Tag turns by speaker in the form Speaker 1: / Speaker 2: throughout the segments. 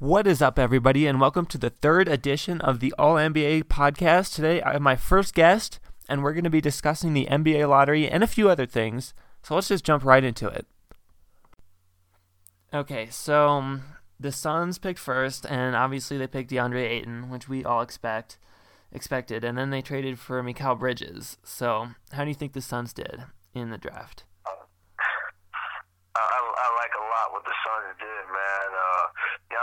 Speaker 1: What is up, everybody, and welcome to the third edition of the All NBA podcast. Today, I have my first guest, and we're going to be discussing the NBA lottery and a few other things. So let's just jump right into it. Okay, so um, the Suns picked first, and obviously they picked DeAndre Ayton, which we all expect expected, and then they traded for Mikal Bridges. So, how do you think the Suns did in the draft?
Speaker 2: I, I like a lot what the Suns did, man.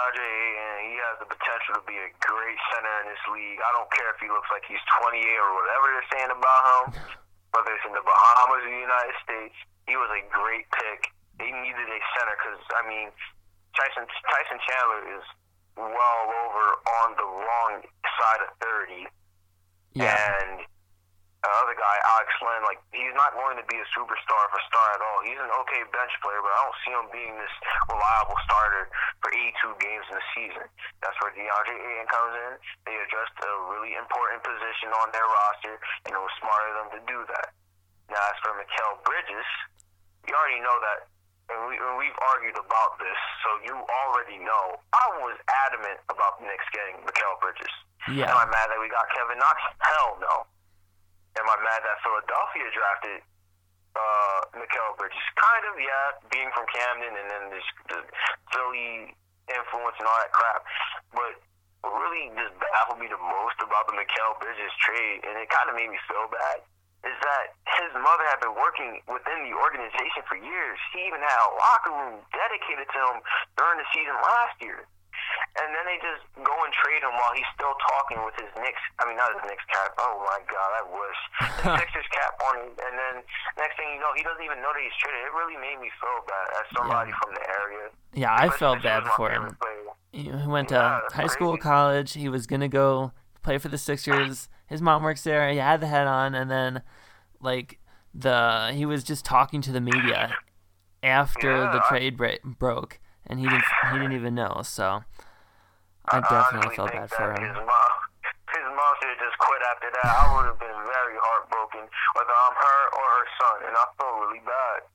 Speaker 2: DeAndre Ayton, he has the potential to be a great center in this league. I don't care if he looks like he's 28 or whatever they're saying about him, whether it's in the Bahamas or the United States. He was a great pick. They needed a center because, I mean, Tyson Tyson Chandler is well over on the wrong side of 30.
Speaker 1: Yeah.
Speaker 2: And the other guy, Alex Len, like he's not going to be a superstar for star at all. He's an okay bench player, but I don't see him being this reliable starter for 82 games in a season. That's where DeAndre Ayton comes in. They addressed a really important position on their roster, and it was smart of them to do that. Now, as for Mikal Bridges, you already know that and, we, and we've argued about this, so you already know. I was adamant about the Knicks getting Mikal Bridges.
Speaker 1: Yeah.
Speaker 2: Am I mad that we got Kevin Knox? Hell no. Am I mad that Philadelphia drafted uh, Mikal Bridges? Kind of, yeah, being from Camden and then this the Philly influence and all that crap. But really just baffled me the most about the Mikal Bridges trade, and it kind of made me feel bad, is that his mother had been working within the organization for years. He even had a locker room dedicated to him during the season last year. And then they just go and trade him while he's still talking with his Knicks. I mean, not his Knicks cap. Oh my God, I wish Sixers cap on him. And then next thing you know, he doesn't even know that he's traded. It really made me feel bad as somebody
Speaker 1: Yeah.
Speaker 2: from the area.
Speaker 1: Yeah, I
Speaker 2: Because
Speaker 1: felt bad for him. He went to
Speaker 2: Yeah,
Speaker 1: high school, college. He was gonna go play for the Sixers. His mom works there. He had the head on, and then like the he was just talking to the media after the
Speaker 2: Yeah, I-
Speaker 1: trade bra- broke, and he didn't he didn't even know. So I
Speaker 2: I
Speaker 1: definitely felt bad for him.
Speaker 2: His mom, his mom should have just quit after that. I would have been very heartbroken, whether I'm her or her son, and I feel really bad.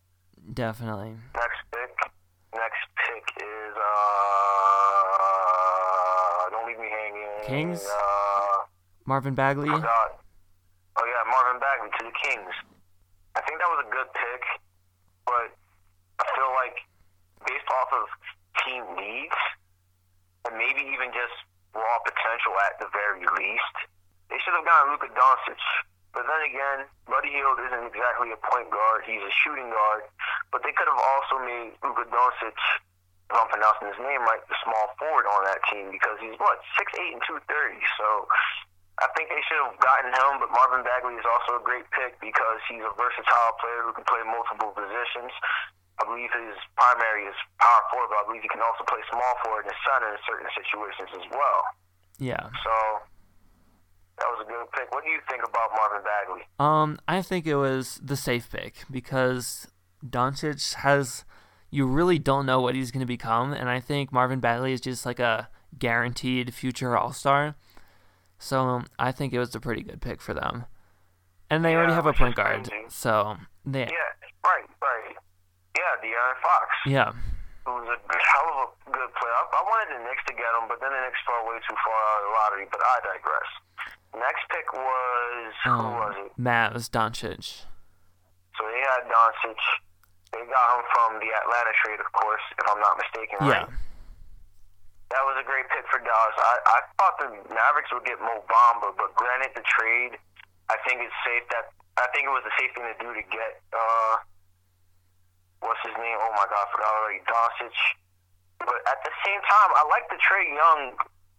Speaker 1: Definitely.
Speaker 2: Next pick, next pick is uh, don't leave me hanging.
Speaker 1: Kings?
Speaker 2: Uh,
Speaker 1: Marvin Bagley.
Speaker 2: forgot. Oh yeah, Marvin Bagley to the Kings. I think that was a good pick, but I feel like based off of team needs and maybe even just raw potential at the very least, they should have gotten Luka Doncic. But then again, Buddy Hield isn't exactly a point guard; he's a shooting guard. But they could have also made Luka Doncic, if I'm pronouncing his name right, the small forward on that team because he's what six eight and two thirty. So I think they should have gotten him, but Marvin Bagley is also a great pick because he's a versatile player who can play multiple positions. I believe his primary is power forward, but I believe he can also play small forward and center in certain situations as well.
Speaker 1: Yeah.
Speaker 2: So that was a good pick. What do you think about Marvin Bagley?
Speaker 1: Um, I think it was the safe pick because Doncic has you really don't know what he's going to become, and I think Marvin Bagley is just like a guaranteed future All Star. So um, I think it was a pretty good pick for them, and they already have a point guard,
Speaker 2: crazy.
Speaker 1: so they
Speaker 2: Yeah, right, right. De'Aaron Fox,
Speaker 1: yeah
Speaker 2: who's a hell of a good player. I, I wanted the Knicks to get him, but then the Knicks fell way too far out of the lottery. But I digress. Next pick was who was
Speaker 1: um,
Speaker 2: it?
Speaker 1: Mavs Doncic.
Speaker 2: So they had Doncic. They got him from the Atlanta trade, of course, if I'm not mistaken.
Speaker 1: Yeah,
Speaker 2: Right? That was a great pick for Dallas. I, I thought the Mavericks would get Mo Bamba, but granted the trade, I think it's safe that I think it was the safe thing to do to get uh what's his name? Oh my god, I forgot already. Doncic. But at the same time, I like the Trae Young.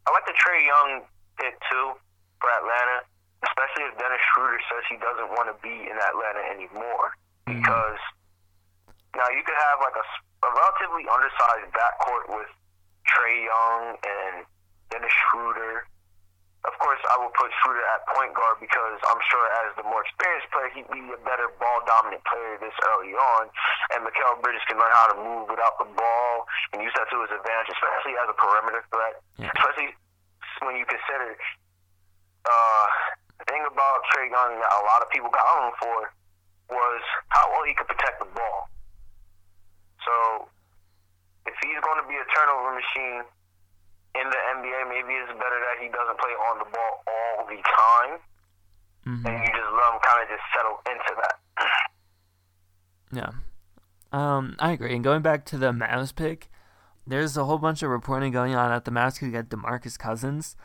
Speaker 2: I like the Trae Young pick too for Atlanta, especially if Dennis Schroeder says he doesn't want to be in Atlanta anymore
Speaker 1: Mhm.
Speaker 2: because now you could have like a relatively undersized backcourt with Trae Young and Dennis Schroeder. Of course, I will put Schroeder at point guard because I'm sure as the more experienced player, he'd be a better ball dominant player this early on. And Mikal Bridges can learn how to move without the ball and use that to his advantage, especially as a perimeter threat.
Speaker 1: Yeah.
Speaker 2: Especially when you consider uh, the thing about Trae Young that a lot of people got on him for was how well he could protect the ball. So if he's going to be a turnover machine, in the NBA, maybe it's better that he doesn't play on the ball all the time, mm-hmm. and you just let him kind of just settle into that.
Speaker 1: yeah, um, I agree. And going back to the Mavs pick, there's a whole bunch of reporting going on at the Mavs could get DeMarcus Cousins.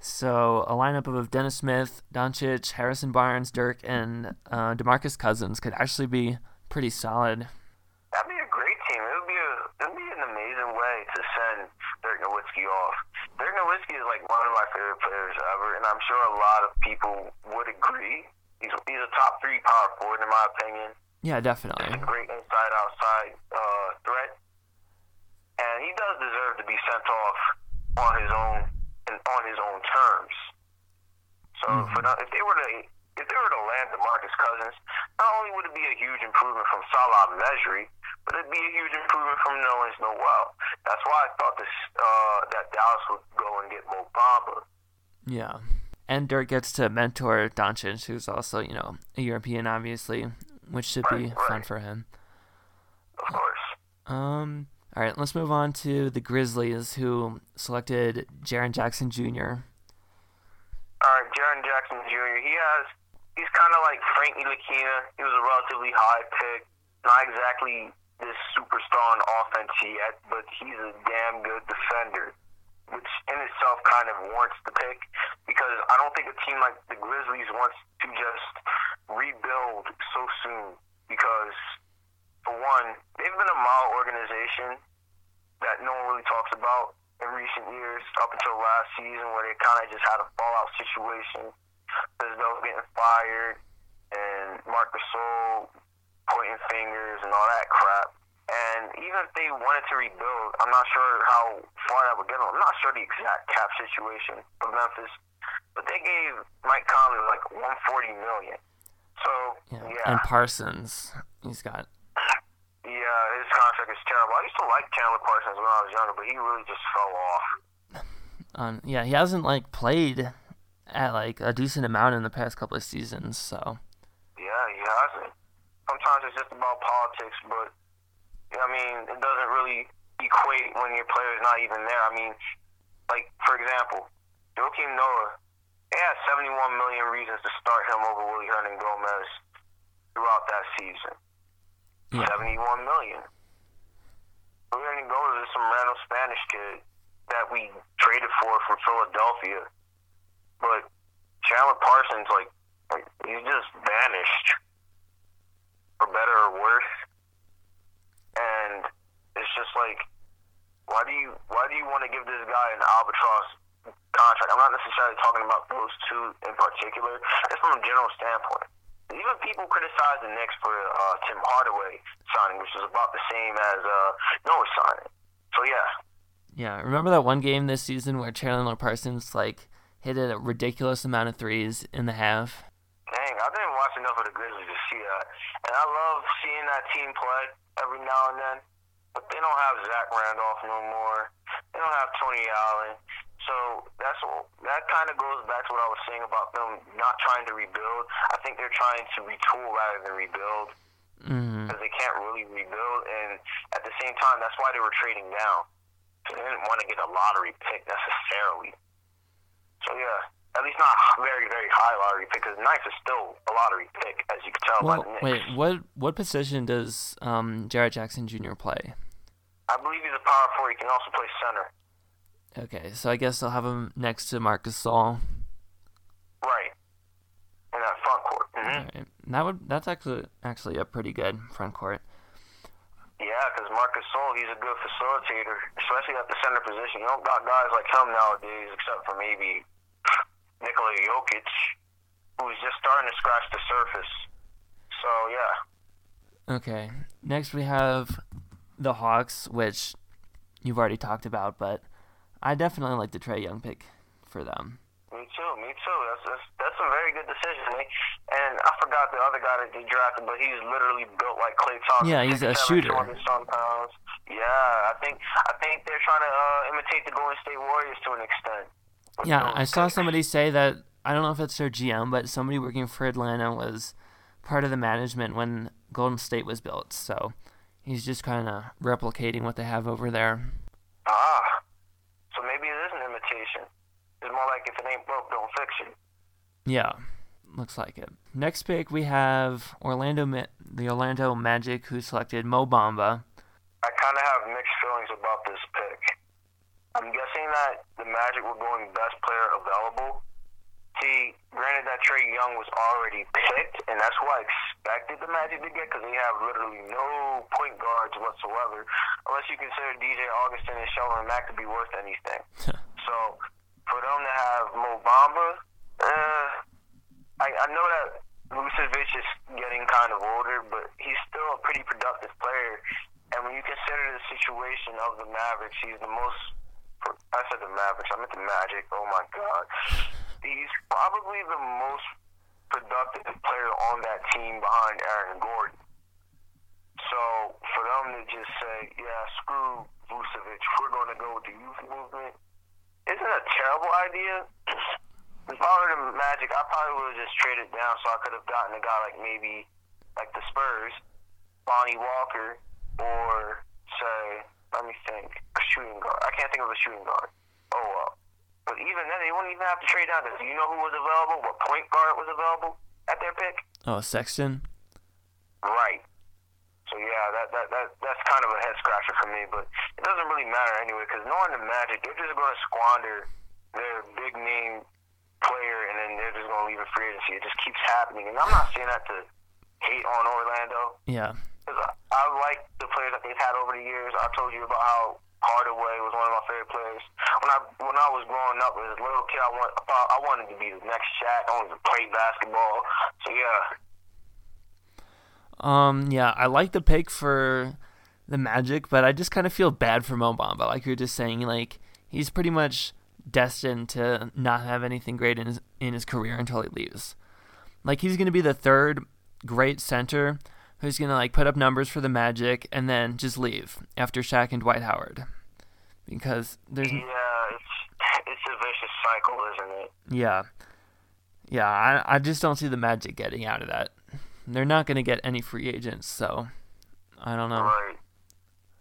Speaker 1: So a lineup of Dennis Smith, Doncic, Harrison Barnes, Dirk, and uh, DeMarcus Cousins could actually be pretty solid.
Speaker 2: That'd be a great team. It would be a it would be an amazing way to send Dirk Nowitzki off. Dirk Nowitzki is like one of my favorite players ever, and I'm sure a lot of people would agree. He's he's a top three power forward in my opinion.
Speaker 1: Yeah, definitely.
Speaker 2: He's a great inside outside uh, threat, and he does deserve to be sent off on his own and on his own terms. So mm-hmm. for if they were to if they were to land DeMarcus Cousins, not only would it be a huge improvement from Salah Mejri, but it'd be a huge improvement from Nerlens Noel. That's why I thought this uh, that Dallas would go and get Mo Bamba.
Speaker 1: Yeah. And Dirk gets to mentor Doncic, who's also, you know, a European, obviously, which should right, be right. fun for him.
Speaker 2: Of course.
Speaker 1: Um. All right, let's move on to the Grizzlies, who selected Jaren Jackson Jr.
Speaker 2: All right, Jaren Jackson Jr. He has he's kind of like Frank Ntilikina. He was a relatively high pick, not exactly this superstar on offense. Yet, but he's a damn good defender, which in itself kind of warrants the pick because I don't think a team like the Grizzlies wants to just rebuild so soon because, for one, they've been a model organization that no one really talks about in recent years up until last season where they kind of just had a fallout situation Fizdale getting fired and Marc Gasol pointing fingers and all that crap. And even if they wanted to rebuild, I'm not sure how far that would get them. I'm not sure the exact cap situation of Memphis, but they gave Mike Conley like 140 million. So yeah, yeah.
Speaker 1: and Parsons, he's got.
Speaker 2: Yeah, his contract is terrible. I used to like Chandler Parsons when I was younger, but he really just fell off.
Speaker 1: Um, yeah, he hasn't like played at like a decent amount in the past couple of seasons. So.
Speaker 2: Yeah, he hasn't. Sometimes it's just about politics, but I mean, it doesn't really equate when your player is not even there. I mean, like for example, Joakim Noah, they had 71 million reasons to start him over Willy Hernangomez throughout that season. Yeah. 71 million. Willy Hernangomez is some random Spanish kid that we traded for from Philadelphia but Chandler Parsons, like, like he's just vanished, for better or worse. And it's just like, why do you why do you want to give this guy an albatross contract? I'm not necessarily talking about those two in particular. It's from a general standpoint. Even people criticize the Knicks for uh, Tim Hardaway signing, which is about the same as uh, Noah signing. So yeah.
Speaker 1: Yeah, remember that one game this season where Chandler Parsons like hit a ridiculous amount of threes in the half.
Speaker 2: Dang, I didn't watch enough of the Grizzlies to see that. And I love seeing that team play every now and then. But they don't have Zach Randolph no more. They don't have Tony Allen. So that's that kind of goes back to what I was saying about them not trying to rebuild. I think they're trying to retool rather than rebuild mm-hmm. because they can't really rebuild. And at the same time, that's why they were trading down. They didn't want to get a lottery pick necessarily. So yeah, at least not very very high lottery pick because Knights is still a lottery pick as you can tell
Speaker 1: well,
Speaker 2: by the
Speaker 1: Wait, what what position does um, Jaren Jackson Jr. play?
Speaker 2: I believe he's a power forward. He can also play center.
Speaker 1: Okay, so I guess I'll have him next to Marc Gasol.
Speaker 2: Right. In that front court. Mm-hmm.
Speaker 1: Right. That would that's actually actually a pretty good front court.
Speaker 2: Yeah, because Marc Gasol, he's a good facilitator, especially at the center position. You don't got guys like him nowadays, except for maybe Nikola Jokic, who's just starting to scratch the surface. So yeah.
Speaker 1: Okay. Next we have the Hawks, which you've already talked about, but I definitely like the Trae Young pick for them.
Speaker 2: Me too. Me too. That's that's, that's a very good decision. Eh? And I forgot the other guy that they drafted, but he's literally built like Klay Thompson.
Speaker 1: Yeah, he's a shooter.
Speaker 2: Yeah, I think I think they're trying to uh, imitate the Golden State Warriors to an extent.
Speaker 1: Yeah, I saw somebody say that. I don't know if it's their GM, but somebody working for Atlanta was part of the management when Golden State was built. So he's just kind of replicating what they have over there.
Speaker 2: Ah, so maybe it is an imitation. It's more like if it ain't broke, don't fix it.
Speaker 1: Yeah, looks like it. Next pick we have Orlando, Ma- the Orlando Magic, who selected Mo Bamba.
Speaker 2: I kind of have mixed feelings about this pick. I'm guessing that the Magic were going best player available. See, granted that Trae Young was already picked, and that's who I expected the Magic to get because they have literally no point guards whatsoever, unless you consider DJ Augustin and Shelvin Mack to be worth anything. so for them to have Mo Bamba, uh, I, I know that Vucevic is getting kind of older, but he's still a pretty productive player. And when you consider the situation of the Mavericks, he's the most. I said the Mavericks. I meant the Magic. Oh my God, he's probably the most productive player on that team behind Aaron Gordon. So for them to just say, "Yeah, screw Vucevic, we're going to go with the youth movement," isn't a terrible idea. If I were the Magic, I probably would have just traded down so I could have gotten a guy like maybe like the Spurs, Lonnie Walker, or say, let me think, a shooting guard. I can't think of a shooting guard. Oh well. But even then, they wouldn't even have to trade down. Do you know who was available? What point guard was available at their pick?
Speaker 1: Oh, Sexton.
Speaker 2: Right. So yeah, that that, that that's kind of a head scratcher for me, but it doesn't really matter anyway because knowing the Magic, they're just going to squander their big name player and then they're just going to leave a free agency. It just keeps happening, and I'm not saying that to hate on Orlando.
Speaker 1: Yeah.
Speaker 2: Cause I, I like the players that they've had over the years. I told you about how Hardaway was one of my favorite players. When I when I was growing up as a little kid, I want I thought I wanted to be the next Shaq. I wanted to play basketball. So yeah.
Speaker 1: Um. Yeah, I like the pick for the Magic, but I just kind of feel bad for Mo Bamba. Like you're just saying, like he's pretty much destined to not have anything great in his in his career until he leaves. Like he's gonna be the third great center who's gonna like put up numbers for the Magic and then just leave after Shaq and Dwight Howard, because there's
Speaker 2: yeah, it's it's a vicious cycle, isn't it?
Speaker 1: Yeah, yeah. I I just don't see the Magic getting out of that. They're not gonna get any free agents, so I don't know.
Speaker 2: Right.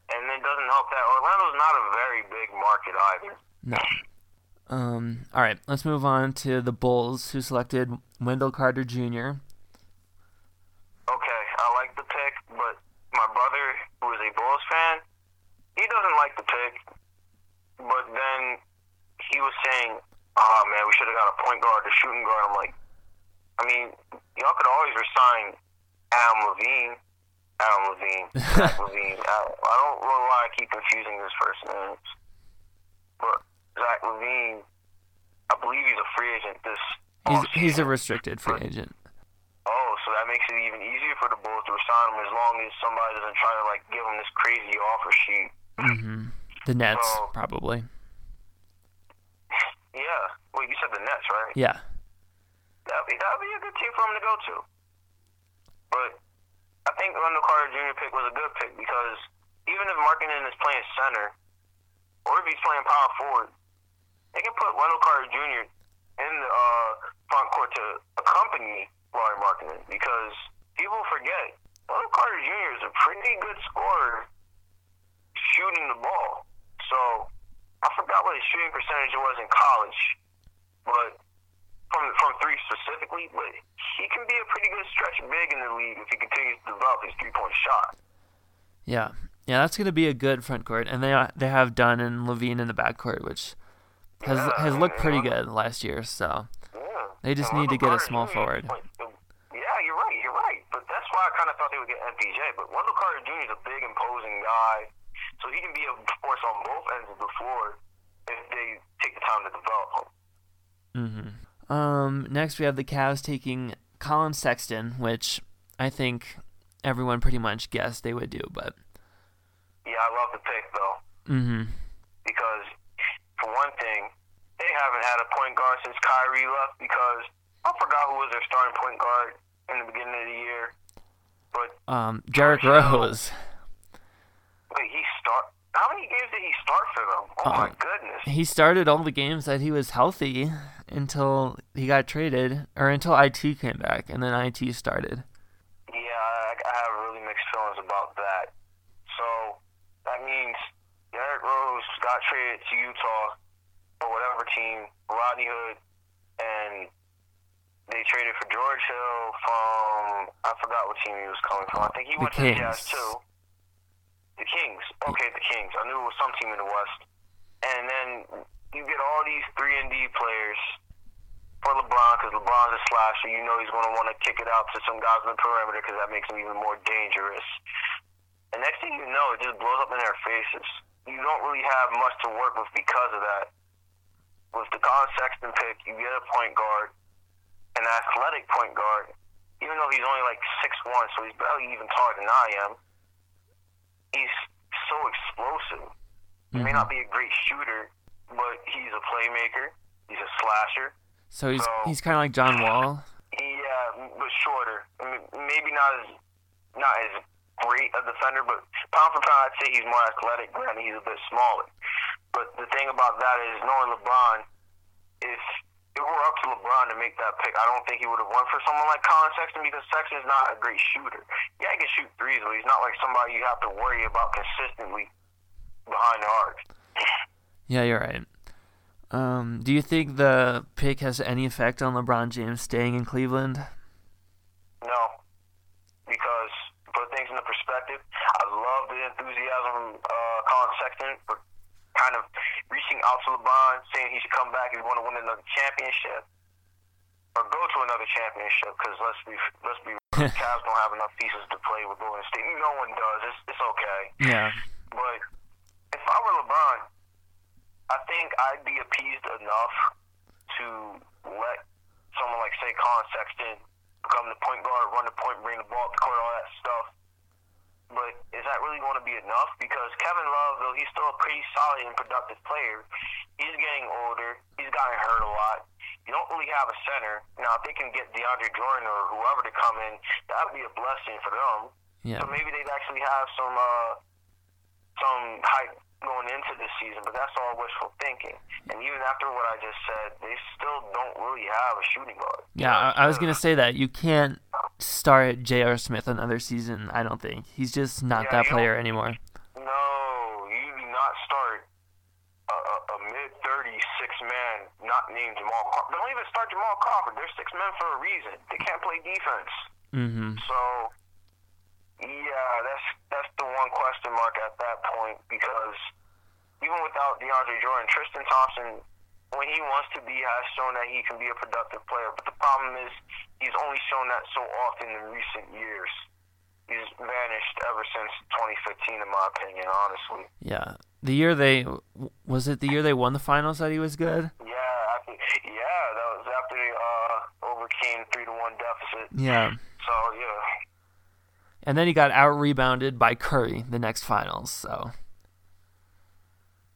Speaker 2: And it doesn't help that Orlando's not a very big market either.
Speaker 1: No. Um, all right, let's move on to the Bulls, who selected Wendell Carter Jr.
Speaker 2: Okay, I like the pick, but my brother, who is a Bulls fan, he doesn't like the pick. But then he was saying, "Oh man, we should have got a point guard, a shooting guard." I'm like, I mean, y'all could always resign Adam Levine. Adam Levine, Levine. I, I don't know why I keep confusing his first names, but Zach LaVine, I believe he's a free agent this.
Speaker 1: He's he's a restricted free agent.
Speaker 2: Oh, so that makes it even easier for the Bulls to resign him as long as somebody doesn't try to like give him this crazy offer sheet.
Speaker 1: hmm The Nets,
Speaker 2: So-
Speaker 1: probably.
Speaker 2: Yeah. Wait, you said the Nets, right?
Speaker 1: Yeah.
Speaker 2: That'd be that'd be a good team for him to go to. But I think Wendell Carter Jr. pick was a good pick because even if Markkanen is playing center, or if he's playing power forward, they can put Wendell Carter Jr. in the uh, front court to accompany Lauri Markkanen because people forget Wendell Carter Jr. is a pretty good scorer shooting the ball. So I forgot what his shooting percentage was in college, but from from three specifically, but he can be a pretty good stretch big in the league if he continues to develop his three point shot.
Speaker 1: Yeah. Yeah, that's going to be a good front court. And they they have Dunn and LaVine in the back court, which has
Speaker 2: Yeah,
Speaker 1: has looked pretty
Speaker 2: yeah.
Speaker 1: good last year. So
Speaker 2: Yeah.
Speaker 1: They just
Speaker 2: And
Speaker 1: need to get a small forward.
Speaker 2: like, Yeah, you're right. You're right. But that's why I kind of thought they would get MPJ. But Wendell Carter Jr. is a big, imposing guy, so he can be a force on both ends of the floor if they take the time to develop him.
Speaker 1: Mm-hmm. Um, next we have the Cavs taking Collin Sexton, which I think everyone pretty much guessed they would do, but
Speaker 2: Yeah, I love the pick though.
Speaker 1: Mm-hmm.
Speaker 2: because for one thing, they haven't had a point guard since Kyrie left because I forgot who was their starting point guard in the beginning of the year. But
Speaker 1: um, Rose.
Speaker 2: wait, he start. How many games did he start for them? Oh my
Speaker 1: Uh,
Speaker 2: goodness!
Speaker 1: He started all the games that he was healthy until he got traded, or until IT came back, and then IT started.
Speaker 2: Yeah, I, I have really mixed feelings about that. So that means Derrick Rose got traded to Utah or whatever team, Rodney Hood, and they traded for George Hill from I forgot what team he was coming from. I think he
Speaker 1: The
Speaker 2: went to the. Jazz too. The Kings. Okay, the Kings. I knew it was some team in the West. And then you get all these three and D players for LeBron because LeBron's a slasher. You know he's going to want to kick it out to some guys in the perimeter because that makes him even more dangerous. And next thing you know, it just blows up in their faces. You don't really have much to work with because of that. With the Collin Sexton pick, you get a point guard, an athletic point guard, even though he's only like six one, so he's barely even taller than I am. He's so explosive. He may
Speaker 1: Mhm.
Speaker 2: not be a great shooter, but he's a playmaker. He's a slasher.
Speaker 1: So he's
Speaker 2: So-
Speaker 1: he's kind of like John Wall.
Speaker 2: Yeah, but shorter. I mean, maybe not as not as great a defender, but pound for pound, I'd say he's more athletic. Granted, he's a bit smaller. But the thing about that is, knowing LeBron, if it were up to LeBron to make that pick, I don't think he would have went for someone like Collin Sexton because Sexton is not a great shooter. Yeah, he can shoot threes, but he's not like somebody you have to worry about consistently behind the arc.
Speaker 1: Yeah, you're right. Um, do you think the pick has any effect on LeBron James staying in Cleveland?
Speaker 2: No, because put things into perspective, I love the enthusiasm uh, Colin Sexton for kind of reaching out to LeBron, saying he should come back if he want to win another championship or go to another championship. Because let's be let's be real, the Cavs don't have enough pieces to play with Golden State. No one does. It's it's okay.
Speaker 1: Yeah.
Speaker 2: But if I were LeBron, I think I'd be appeased enough to let someone like, say, Collin Sexton become the point guard, run the point, bring the ball up the court, all that stuff. But is that really going to be enough? Because Kevin Love, though he's still a pretty solid and productive player, he's getting older. He's gotten hurt a lot. You don't really have a center. Now, if they can get DeAndre Jordan or whoever to come in, that would be a blessing for them.
Speaker 1: Yeah.
Speaker 2: So maybe they'd actually have some uh, some hype going into this season, but that's all wishful thinking. And even after what I just said, they still don't really have a shooting guard.
Speaker 1: Yeah, I, I was gonna say that you can't start J.R. Smith another season. I don't think he's just not
Speaker 2: Yeah,
Speaker 1: that player
Speaker 2: don't-
Speaker 1: anymore.
Speaker 2: No, you do not start a, a, a mid 36 man not named Jamal Crawford. Don't even start Jamal Crawford. They're six men for a reason. They can't play defense.
Speaker 1: Mm-hmm.
Speaker 2: So, yeah, that's that's the one question mark at that point because even without DeAndre Jordan, Tristan Thompson, when he wants to be, has shown that he can be a productive player. But the problem is he's only shown that so often in recent years. He's vanished ever since 2015, in my opinion, honestly.
Speaker 1: Yeah. The year they was it the year they won the finals that he was good.
Speaker 2: Yeah, think, yeah, that was after they uh, overcame three to one deficit.
Speaker 1: Yeah.
Speaker 2: So yeah,
Speaker 1: And then he got out rebounded by Curry the next finals. So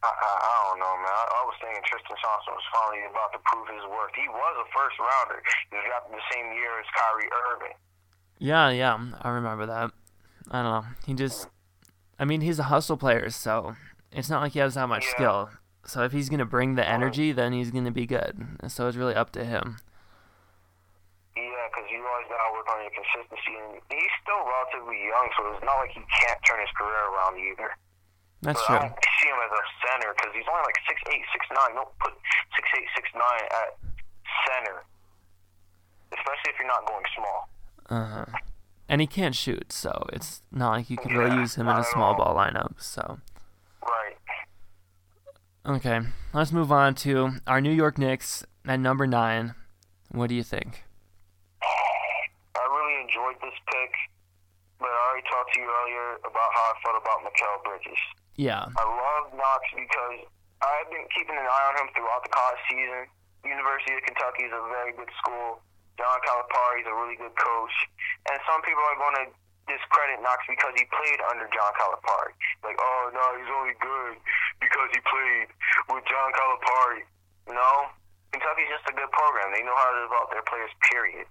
Speaker 2: I, I, I don't know, man. I, I was thinking Tristan Thompson was finally about to prove his worth. He was a first rounder. He was drafted the same year as Kyrie Irving.
Speaker 1: yeah, yeah, I remember that. I don't know. He just, I mean, he's a hustle player, so it's not like he has that much
Speaker 2: Yeah.
Speaker 1: skill. So if he's gonna bring the uh-huh. energy, then he's gonna be good. So it's really up to him.
Speaker 2: Yeah, because you always got to work on your consistency. And he's still relatively young, so it's not like he can't turn his career around either.
Speaker 1: That's
Speaker 2: but
Speaker 1: true.
Speaker 2: I don't see him as a center because he's only like six eight, six nine. Don't put six eight, six nine at center, especially if you're not going small.
Speaker 1: Uh huh. And he can't shoot, so it's not like you can really use him in a small
Speaker 2: all.
Speaker 1: ball lineup. So
Speaker 2: Right.
Speaker 1: okay, let's move on to our New York Knicks at number nine. What do you think?
Speaker 2: I really enjoyed this pick, but I already talked to you earlier about how I felt about Mikal Bridges.
Speaker 1: Yeah.
Speaker 2: I love Knox because I've been keeping an eye on him throughout the college season. University of Kentucky is a very good school. John Calipari is a really good coach. And some people are going to discredit Knox because he played under John Calipari. Like, oh, no, he's only good because he played with John Calipari. No, Kentucky's just a good program. They know how to develop their players, period.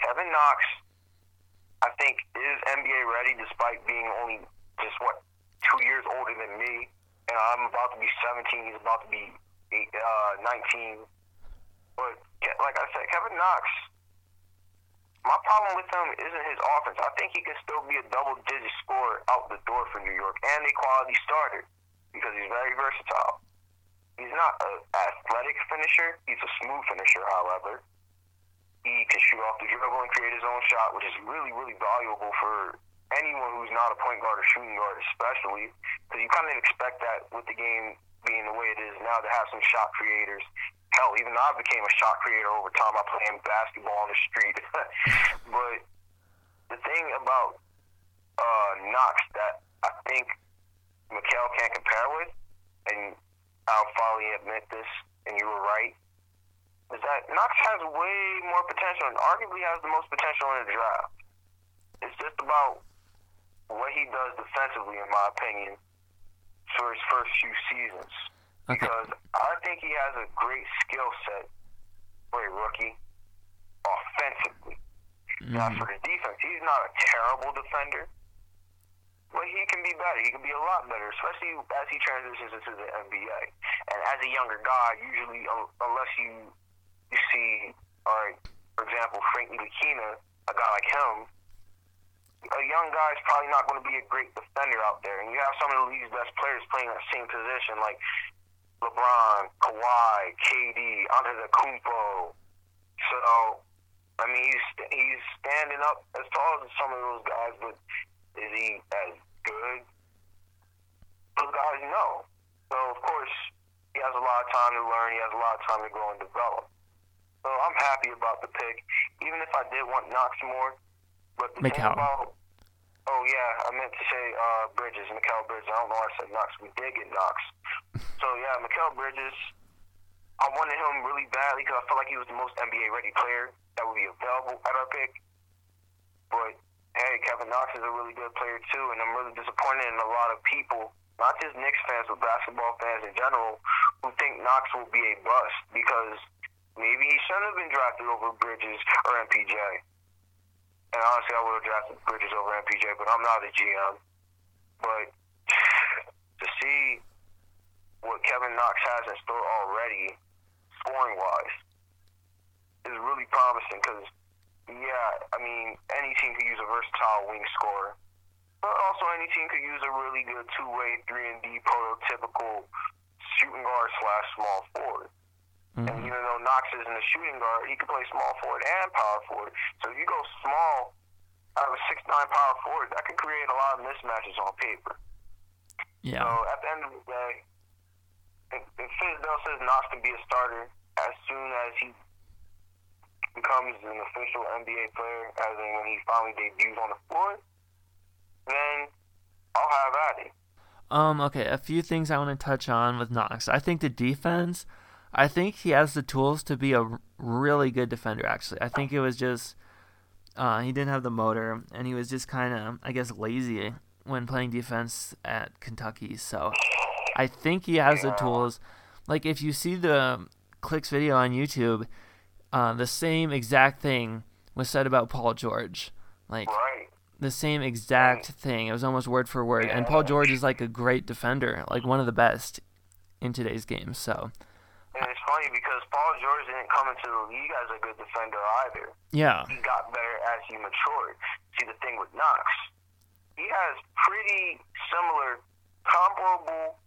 Speaker 2: Kevin Knox, I think, is NBA ready despite being only just, what, two years older than me. And I'm about to be 17. He's about to be eight, uh, 19. But, like I said, Kevin Knox, my problem with him isn't his offense. I think he can still be a double digit scorer out the door for New York and a quality starter because he's very versatile. He's not an athletic finisher. He's a smooth finisher, however. He can shoot off the dribble and create his own shot, which is really, really valuable for anyone who's not a point guard or shooting guard, especially because you kind of expect that with the game being the way it is now to have some shot creators. Hell, even I became a shot creator over time by playing basketball on the street. but the thing about uh, Knox that I think Mikal can't compare with, and I'll finally admit this, and you were right, is that Knox has way more potential and arguably has the most potential in the draft. It's just about what he does defensively, in my opinion, for his first few seasons. Okay. Because I think he has a great skill set for a rookie offensively. Mm-hmm. Now, for the defense, he's not a terrible defender, but he can be better. He can be a lot better, especially as he transitions into the NBA. And as a younger guy, usually, unless you you see, all right, for example, Frank Ntilikina, a guy like him, a young guy is probably not going to be a great defender out there. And you have some of the league's best players playing that same position, like LeBron, Kawhi, KD, Antetokounmpo. So, I mean, he's he's standing up as tall as some of those guys, but is he as good? Those guys, no. So, of course, he has a lot of time to learn. He has a lot of time to grow and develop. So I'm happy about the pick, even if I did want Knox more. But the about, oh yeah, I meant to say uh, Bridges, Mikal Bridges. I don't know why I said Knox. We did get Knox. so yeah, Mikal Bridges. I wanted him really badly because I felt like he was the most NBA ready player that would be available at our pick. But hey, Kevin Knox is a really good player too, and I'm really disappointed in a lot of people, not just Knicks fans, but basketball fans in general, who think Knox will be a bust because maybe he shouldn't have been drafted over Bridges or MPJ. And honestly, I would have drafted Bridges over MPJ, but I'm not a GM. But to see what Kevin Knox has in store already, scoring wise, is really promising because, yeah, I mean, any team could use a versatile wing scorer. But also, any team could use a really good two way, 3 and D prototypical shooting guard slash small forward. Mm-hmm. And even though Knox isn't a shooting guard, he can play small forward and power forward. So if you go small out of a six nine power forward, that can create a lot of mismatches on paper.
Speaker 1: Yeah.
Speaker 2: So at the end of the day, if, if Fizdale says Knox can be a starter as soon as he becomes an official NBA player, as in when he finally debuts on the floor, then I'll have at it.
Speaker 1: Um, okay, a few things I want to touch on with Knox. I think the defense I think he has the tools to be a really good defender. Actually, I think it was just uh, he didn't have the motor, and he was just kind of, I guess, lazy when playing defense at Kentucky. So I think he has the tools. Like if you see the clicks video on YouTube, uh, the same exact thing was said about Paul George. Like the same exact thing. It was almost word for word. And Paul George is like a great defender, like one of the best in today's game. So
Speaker 2: and it's funny because Paul George didn't come into the league as a good defender either.
Speaker 1: Yeah.
Speaker 2: He got better as he matured. See, the thing with Knox, he has pretty similar, comparable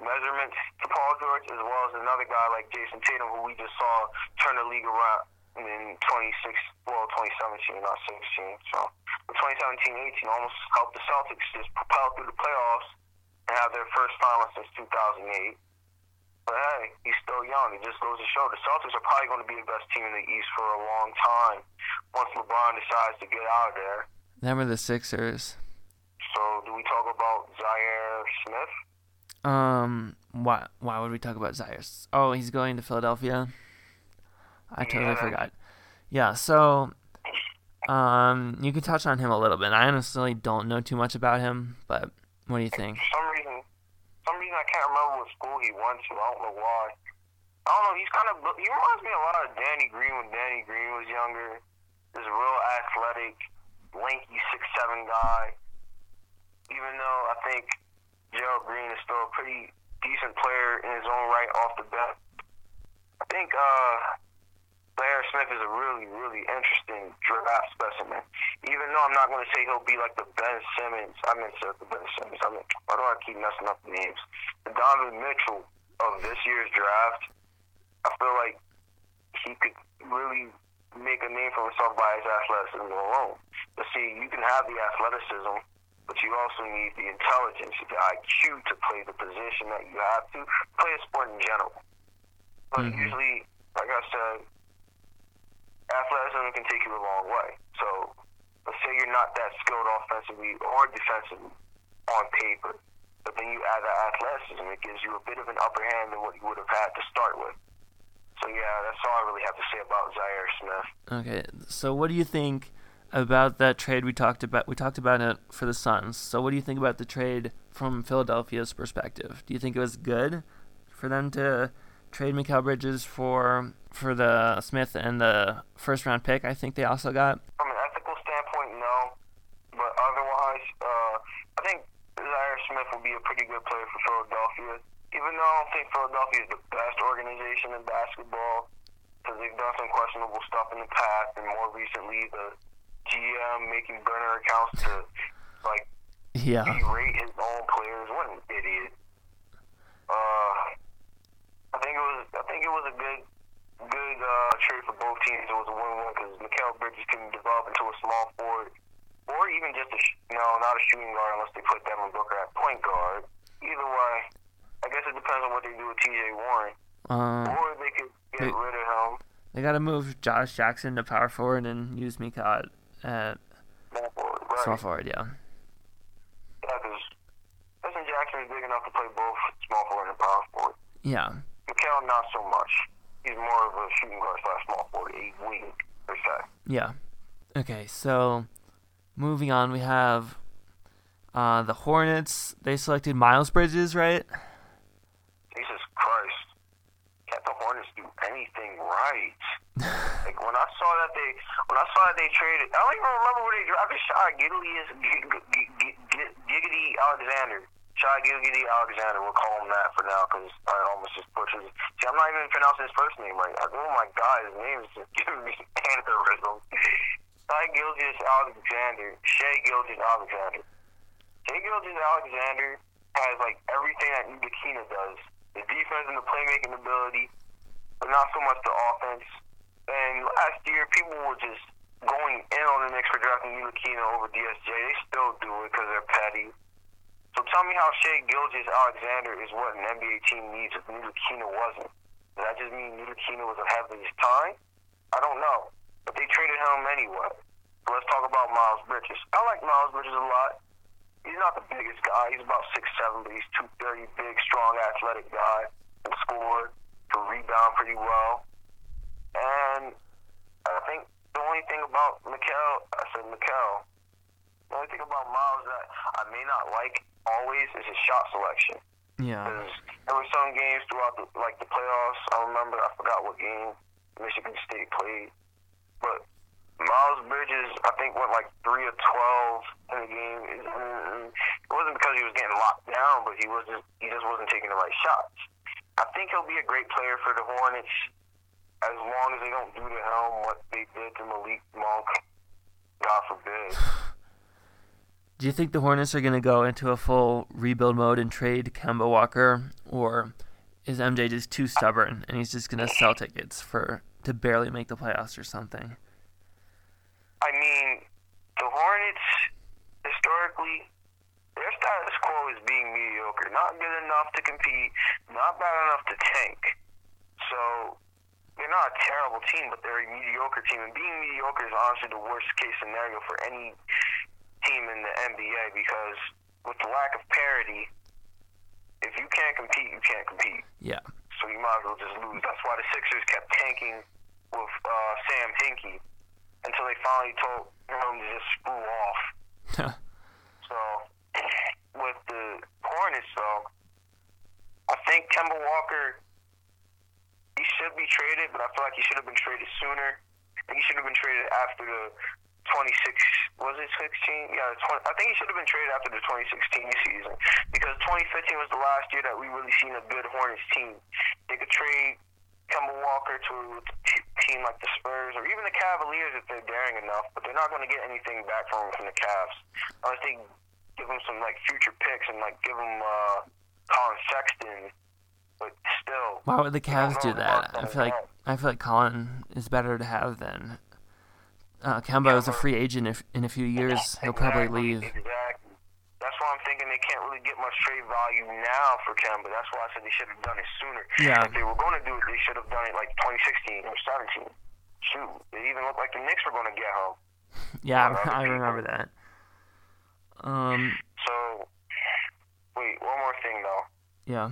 Speaker 2: measurements to Paul George, as well as another guy like Jayson Tatum, who we just saw turn the league around in 26, well, 2017, not 16. So, 2017-18 almost helped the Celtics just propel through the playoffs and have their first final since 2008. But hey, he's still young. It just goes to show the Celtics are probably going to be the best team in the East for a long time once LeBron decides to get out of there.
Speaker 1: Them are the Sixers.
Speaker 2: So, do we talk about Zhaire Smith?
Speaker 1: Um, why why would we talk about Zhaire? Oh, he's going to Philadelphia. I totally yeah. forgot. Yeah, so um, you can touch on him a little bit. I honestly don't know too much about him, but what do you think?
Speaker 2: Some some reason I can't remember what school he went to. I don't know why. I don't know. He's kind of he reminds me a lot of Danny Green when Danny Green was younger. This real athletic, lanky six seven guy. Even though I think Gerald Green is still a pretty decent player in his own right off the bat. I think uh, Zhaire Smith is a really, really interesting draft specimen. Even though I'm not going to say he'll be like the Ben Simmons. I mean, the Ben Simmons. I mean, why do I keep messing up the names? The Donovan Mitchell of this year's draft, I feel like he could really make a name for himself by his athleticism alone. But see, you can have the athleticism, but you also need the intelligence, the IQ to play the position that you have to play a sport in general. But mm-hmm. usually, like I said, athleticism can take you a long way. So let's say you're not that skilled offensively or defensively on paper, but then you add that athleticism, it gives you a bit of an upper hand than what you would have had to start with. So yeah, that's all I really have to say about Zhaire Smith.
Speaker 1: Okay, so what do you think about that trade we talked about? We talked about it for the Suns. So what do you think about the trade from Philadelphia's perspective? Do you think it was good for them to trade Mikal Bridges for for the Smith and the first round pick? I think they also got.
Speaker 2: From an ethical standpoint, no, but otherwise, uh, I think Zhaire Smith will be a pretty good player for Philadelphia even though I don't think Philadelphia is the best organization in basketball, because they've done some questionable stuff in the past, and more recently the GM making burner accounts to like
Speaker 1: yeah.
Speaker 2: berate his own players. What an idiot! Uh, I think it was I think it was a good good uh, trade for both teams. It was a win-win because Mikal Bridges can develop into a small forward, or even just a sh- no, not a shooting guard unless they put Devin Booker at point guard. Either way, I guess it depends on what they do with T.J. Warren. Um, or they could get they, rid of him.
Speaker 1: They got to move Josh Jackson to power forward and use Mikal at
Speaker 2: small forward. Right.
Speaker 1: Small forward, yeah.
Speaker 2: Yeah, because Justin Jackson is big enough to play both small forward and power forward.
Speaker 1: Yeah.
Speaker 2: Mikal, not so much. He's more of a shooting guard slash small forward, a wing per se.
Speaker 1: Yeah. Okay, so moving on, we have uh, the Hornets. They selected Miles Bridges, right? Jesus Christ!
Speaker 2: Can't the Hornets do anything right. like when I saw that they when I saw that they traded, I don't even remember where they drafted Shot Shai Giggity Giggity Alexander. Shai Giggity Alexander. We'll call him that for now because I almost just butchered. it. See, I'm not even pronouncing his first name right. Oh my God, his name is just giving me aneurysm. Shai Gilgeous Alexander. Shai Gilgeous Alexander. Shai Gilgeous Alexander has like everything that Ntilikina does. The defense and the playmaking ability but not so much the offense. And last year, people were just going in on the Knicks for drafting Ntilikina over DSJ. They still do it because they're petty. So tell me how Shai Gilgeous Alexander is what an NBA team needs if Ntilikina wasn't. Does that just mean Ntilikina was ahead of his time? I don't know. But they traded him anyway. So let's talk about Miles Bridges. I like Miles Bridges a lot. He's not the biggest guy. He's about six seven, but he's two thirty, big, strong, athletic guy. And scored to rebound pretty well. And I think the only thing about Mikal, I said Mikal, the only thing about Miles that I may not like always is his shot selection.
Speaker 1: Yeah.
Speaker 2: Because there were some games throughout the like the playoffs. I remember I forgot what game Michigan State played, but Miles Bridges I think went like three of twelve in the game. It wasn't because he was getting locked down, but he wasn't. He just wasn't taking the right shots. I think he'll be a great player for the Hornets as long as they don't do to him what they did to Malik Monk. God forbid.
Speaker 1: Do you think the Hornets are going to go into a full rebuild mode and trade Kemba Walker, or is MJ just too stubborn and he's just going to sell tickets for to barely make the playoffs or something?
Speaker 2: I mean, the Hornets historically their status quo is being mediocre, not good enough to compete, not bad enough to tank. So they're not a terrible team, but they're a mediocre team. And being mediocre is honestly the worst case scenario for any team in the NBA because with the lack of parity, if you can't compete, you can't compete.
Speaker 1: Yeah.
Speaker 2: So you might as well just lose. That's why the Sixers kept tanking with uh, Sam Hinkie until they finally told him to just screw off. so with the Hornets, though, I think Kemba Walker, he should be traded, but I feel like he should have been traded sooner. I think he should have been traded after the 26, was it 16? Yeah, 20, I think he should have been traded after the 2016 season because 2015 was the last year that we really seen a good Hornets team. They could trade Kemba Walker to a team like the Spurs or even the Cavaliers if they're daring enough, but they're not going to get anything back from from the Cavs unless they give him some like future picks and like give him uh, Collin Sexton. But still,
Speaker 1: Why would the Cavs do that? I feel like
Speaker 2: that.
Speaker 1: I feel like Collin is better to have than uh, Kemba is a free agent. If in a few years he'll probably
Speaker 2: Exactly,
Speaker 1: leave.
Speaker 2: Exactly. That's why I'm thinking they can't really get much trade value now for Kemba. That's why I said they should have done it sooner.
Speaker 1: Yeah.
Speaker 2: If they were going to do it, they should have done it like 2016 or 17. Shoot, it even looked like the Knicks were going to get home.
Speaker 1: Yeah, I remember that. Um,
Speaker 2: So, wait, one more thing though.
Speaker 1: yeah,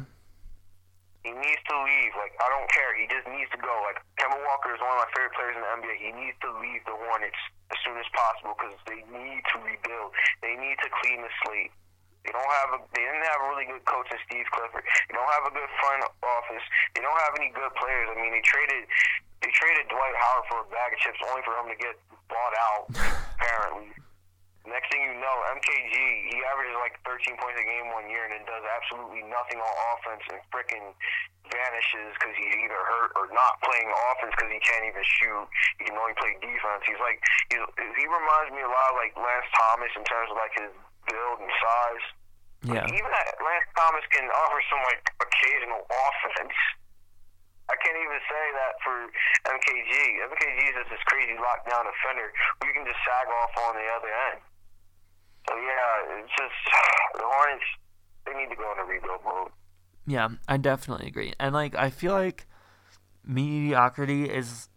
Speaker 2: He needs to leave. Like, I don't care. He just needs to go. Like, Kemba Walker is one of my favorite players in the NBA. He needs to leave the Hornets as soon as possible because they need to rebuild. They need to clean the slate. They don't have a. They didn't have a really good coach in Steve Clifford. They don't have a good front office. They don't have any good players. I mean, they traded. They traded Dwight Howard for a bag of chips only for him to get bought out. apparently. Next thing you know, MKG, he averages like 13 points a game one year and then does absolutely nothing on offense and frickin' vanishes because he's either hurt or not playing offense because he can't even shoot. He can only play defense. He's like, he's, he reminds me a lot of like Lance Thomas in terms of like his build and size.
Speaker 1: yeah,
Speaker 2: Even that Lance Thomas can offer some like occasional offense. I can't even say that for MKG. MKG is just this crazy lockdown defender We can just sag off on the other end. So yeah, it's just the Hornets. They need to go in a rebuild mode.
Speaker 1: yeah. I definitely agree. And like, I feel like mediocrity is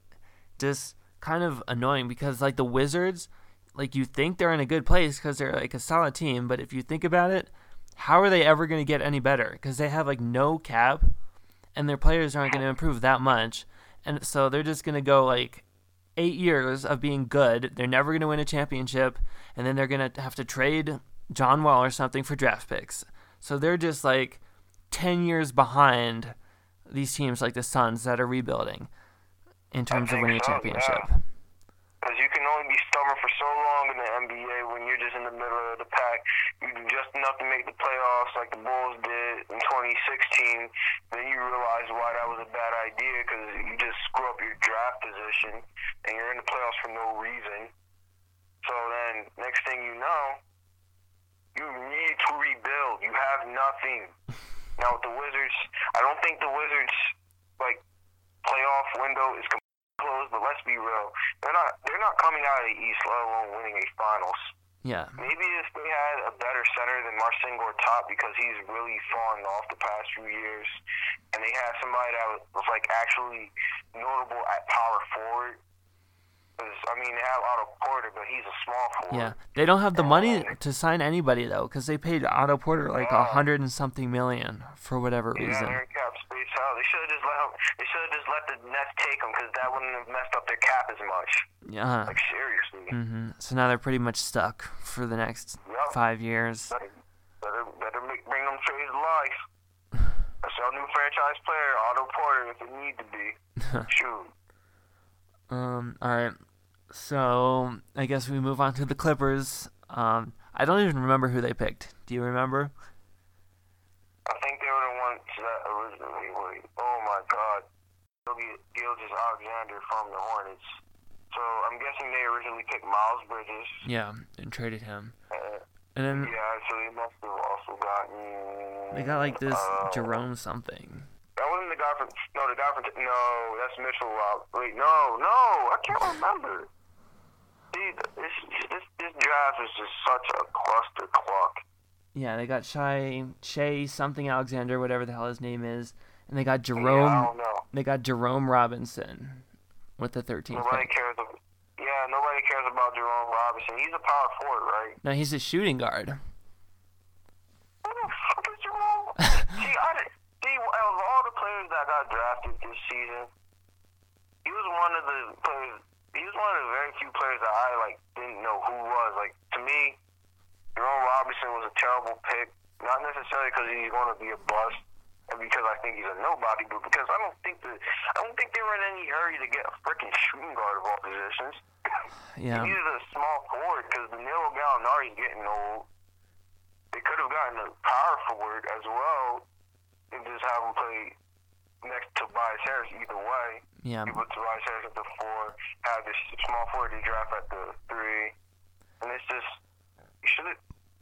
Speaker 1: just kind of annoying because like the Wizards, like you think they're in a good place because they're like a solid team, but if you think about it, how are they ever going to get any better? Because they have like no cap, and their players aren't going to improve that much, and so they're just going to go like eight years of being good. They're never going to win a championship, and then they're going to have to trade John Wall or something for draft picks. So they're just like 10 years behind these teams like the Suns that are rebuilding in terms of winning a championship.
Speaker 2: yeah. Because you can only be stubborn for so long in the NBA when you're just in the middle of the pack. You do just enough to make the playoffs like the Bulls did in 2016. Then you realize why that was a bad idea because you just screw up your draft position and you're in the playoffs for no reason. So then, next thing you know, you need to rebuild. You have nothing. Now with the Wizards, I don't think the Wizards like playoff window is closed. But let's be real, they're not they're not coming out of the East, let alone winning a finals.
Speaker 1: Yeah.
Speaker 2: Maybe if they had a better center than Marcin Gortat because he's really fallen off the past few years, and they had somebody that was like actually notable at power forward. 'Cause, I mean, they have Otto Porter, but he's a small forward.
Speaker 1: Yeah. They don't have the money to sign anybody though cuz they paid Otto Porter like a
Speaker 2: Yeah.
Speaker 1: 100 and something million for whatever
Speaker 2: Yeah,
Speaker 1: reason.
Speaker 2: they're cap space out. They should have just let him. They should have just let the Nets take him because that wouldn't have messed up their cap as much.
Speaker 1: Yeah.
Speaker 2: Like seriously.
Speaker 1: Mhm. So now they're pretty much stuck for the next
Speaker 2: Yep.
Speaker 1: 5 years.
Speaker 2: Better, better, better make, bring them trades to life. That's our new franchise player, Otto Porter, if it need to be. Shoot.
Speaker 1: Um, all right. So I guess we move on to the Clippers. Um, I don't even remember who they picked. Do you remember?
Speaker 2: I think they were the ones that originally were. Oh my God. Gilgeous Alexander from the Hornets. So I'm guessing they originally picked Miles Bridges.
Speaker 1: Yeah, and traded him.
Speaker 2: Uh,
Speaker 1: And then
Speaker 2: yeah, so they must have also gotten.
Speaker 1: they got like this
Speaker 2: uh,
Speaker 1: Jerome something.
Speaker 2: That wasn't the guy from. No, the guy from. No, that's Mitchell. Rob. Wait, no, no, I can't remember. This this this draft is just such a cluster cluck.
Speaker 1: Yeah, they got Shy Shay something Alexander, whatever the hell his name is, and they got
Speaker 2: Yeah, I
Speaker 1: Jerome.
Speaker 2: don't know.
Speaker 1: They got Jerome Robinson with the 13th
Speaker 2: Nobody
Speaker 1: pick.
Speaker 2: cares. About, yeah, nobody cares about Jerome Robinson. He's a power forward, right?
Speaker 1: Now he's a shooting guard.
Speaker 2: Who the fuck is Jerome? see, I see of all the players that got drafted this season, he was one of the players. He was one of the very few players that I like didn't know who was. Like to me, Jerome Robinson was a terrible pick. Not necessarily because he's going to be a bust, and because I think he's a nobody, but because I don't think that I don't think they were in any hurry to get a freaking shooting guard of all positions.
Speaker 1: Yeah.
Speaker 2: He needed a small forward because Danilo Gallinari's getting old. They could have gotten a power forward as well and just have him play next to Tobias Harris either way.
Speaker 1: Yeah.
Speaker 2: You put Tobias Harris at the four, have this small forward to draft at the three. And it's just, you should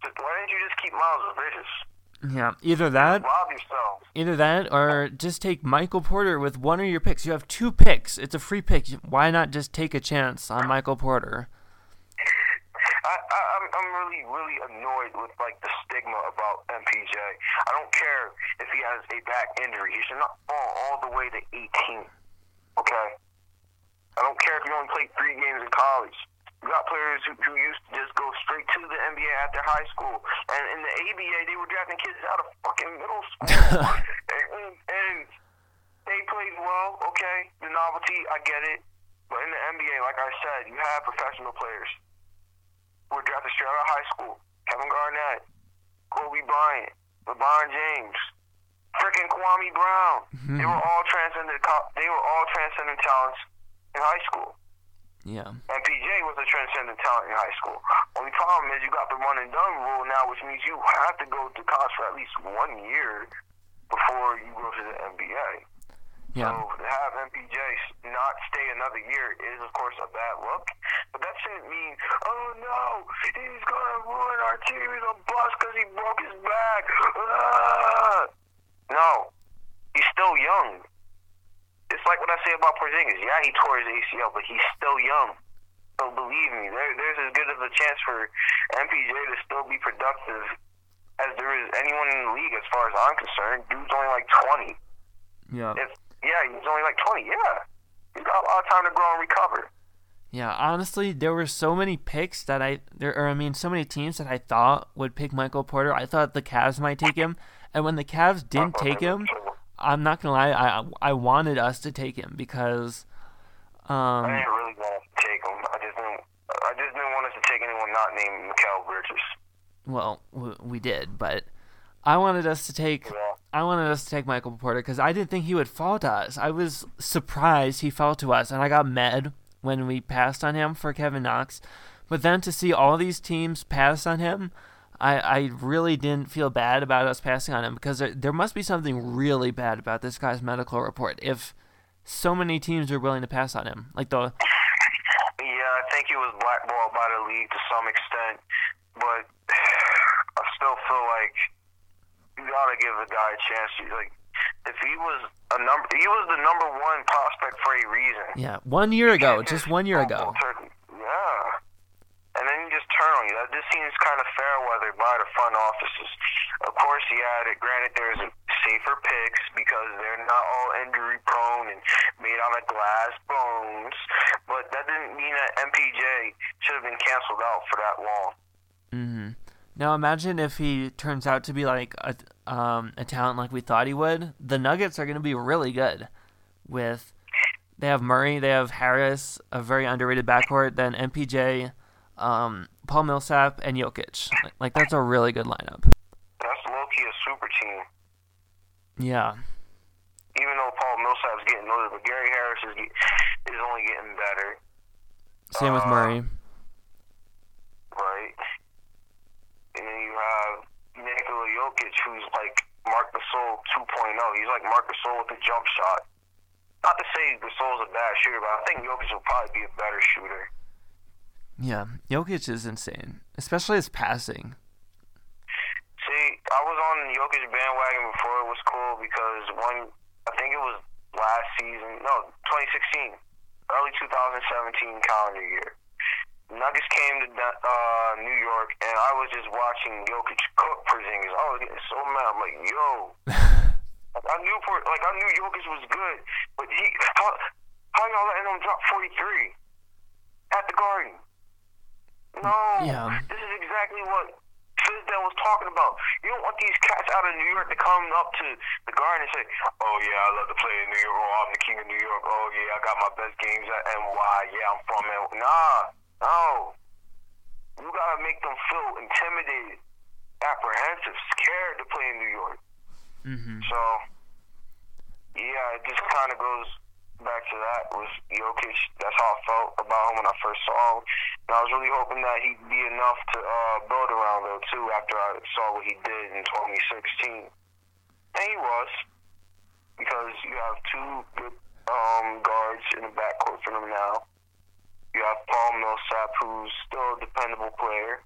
Speaker 2: why didn't you just keep Miles Bridges?
Speaker 1: Yeah, either that,
Speaker 2: Rob yourselves.
Speaker 1: either that, or just take Michael Porter with one of your picks. You have two picks. It's a free pick. Why not just take a chance on Michael Porter?
Speaker 2: I, I I'm I'm really really annoyed with like the stigma about MPJ. I don't care if he has a back injury. He should not fall all the way to 18. Okay. I don't care if you only played three games in college. You got players who, who used to just go straight to the NBA after high school, and in the ABA they were drafting kids out of fucking middle school, and, and, and they played well. Okay, the novelty, I get it, but in the NBA, like I said, you have professional players who were drafted straight out of high school. Kevin Garnett, Kobe Bryant, LeBron James, freaking Kwame Brown. They were all transcendent. They were all transcendent talents in high school.
Speaker 1: Yeah.
Speaker 2: MPJ was a transcendent talent in high school. Only problem is you got the one and done rule now, which means you have to go to college for at least one year before you go to the NBA.
Speaker 1: Yeah.
Speaker 2: So to have MPJ not stay another year is, of course, a bad look. But that shouldn't mean, oh no, he's gonna ruin our team. He's a bust because he broke his back. Ah! No, he's still young. It's like what I say about Porzingis. Yeah, he tore his ACL, but he's still young. So believe me, there, there's as good of a chance for MPJ to still be productive as there is anyone in the league, as far as I'm concerned. Dude's only like 20.
Speaker 1: Yeah.
Speaker 2: If yeah, he's only like 20. Yeah, he's got a lot of time to grow and recover.
Speaker 1: Yeah, honestly, there were so many picks that I there or I mean so many teams that I thought would pick Michael Porter. I thought the Cavs might take him, and when the Cavs didn't take him, I'm not gonna lie, I I wanted us to take him because
Speaker 2: I
Speaker 1: um
Speaker 2: didn't really want to take him. I just didn't. I just didn't want us to take anyone not named Mikal Bridges.
Speaker 1: well we did, but I wanted us to take
Speaker 2: Yeah.
Speaker 1: I wanted us to take Michael Porter because I didn't think he would fall to us. I was surprised he fell to us, and I got mad when we passed on him for Kevin Knox. But then to see all these teams pass on him, I, I really didn't feel bad about us passing on him because there, there must be something really bad about this guy's medical report if so many teams are willing to pass on him. Like the
Speaker 2: Yeah, I think he was blackballed by the league to some extent, but I still feel like you gotta give a guy a chance. Like, if he was a number, he was the number one prospect for a reason.
Speaker 1: yeah, one year ago, just one year ago.
Speaker 2: Yeah. And then you just turn on you. That just seems kind of fair weather by the front offices. Of course, it. Granted, there's safer picks because they're not all injury prone and made out of glass bones. But that didn't mean that MPJ should have been canceled out for that long.
Speaker 1: Mm-hmm. Now imagine if he turns out to be like a um, a talent like we thought he would. The Nuggets are going to be really good. With they have Murray, they have Harris, a very underrated backcourt. Then MPJ, um, Paul Millsap, and Jokic. Like, like that's a really good lineup.
Speaker 2: That's low key a super team.
Speaker 1: Yeah,
Speaker 2: Even though Paul Millsap's getting older, but Gary Harris is is only getting better.
Speaker 1: same with
Speaker 2: Uh,
Speaker 1: Murray.
Speaker 2: right? And then you have Nikola Jokic, who's like Mark Gasol 2.0. He's like Mark Gasol with a jump shot. Not to say Gasol's a bad shooter, but I think Jokic will probably be a better shooter.
Speaker 1: Yeah, Jokic is insane, especially his passing.
Speaker 2: See, I was on Jokic bandwagon before it was cool because one, I think it was last season, no, 2016, early 2017 calendar year. Nuggets came to uh, New York, and I was just watching Jokic cook for Porzingis. I was getting so mad. I'm like, yo, like, I knew for like I knew Jokic was good, but he how how y'all letting him drop 43 at the Garden? No,
Speaker 1: Yeah.
Speaker 2: this is exactly what Fizdale was talking about. You don't want these cats out of New York to come up to the Garden and say, "Oh yeah, I love to play in New York. Oh, I'm the king of New York. Oh yeah, I got my best games at NY. Yeah, I'm from N. Nah, no. You gotta make them feel intimidated, apprehensive, scared to play in New York.
Speaker 1: hmm
Speaker 2: So, yeah, it just kind of goes back to that with Jokic. That's how I felt about him when I first saw him. And I was really hoping that he'd be enough to uh, build around, though, too, after I saw what he did in 2016. And he was, because you have two good um, guards in the backcourt for them now. You have Paul Millsap, who's still a dependable player.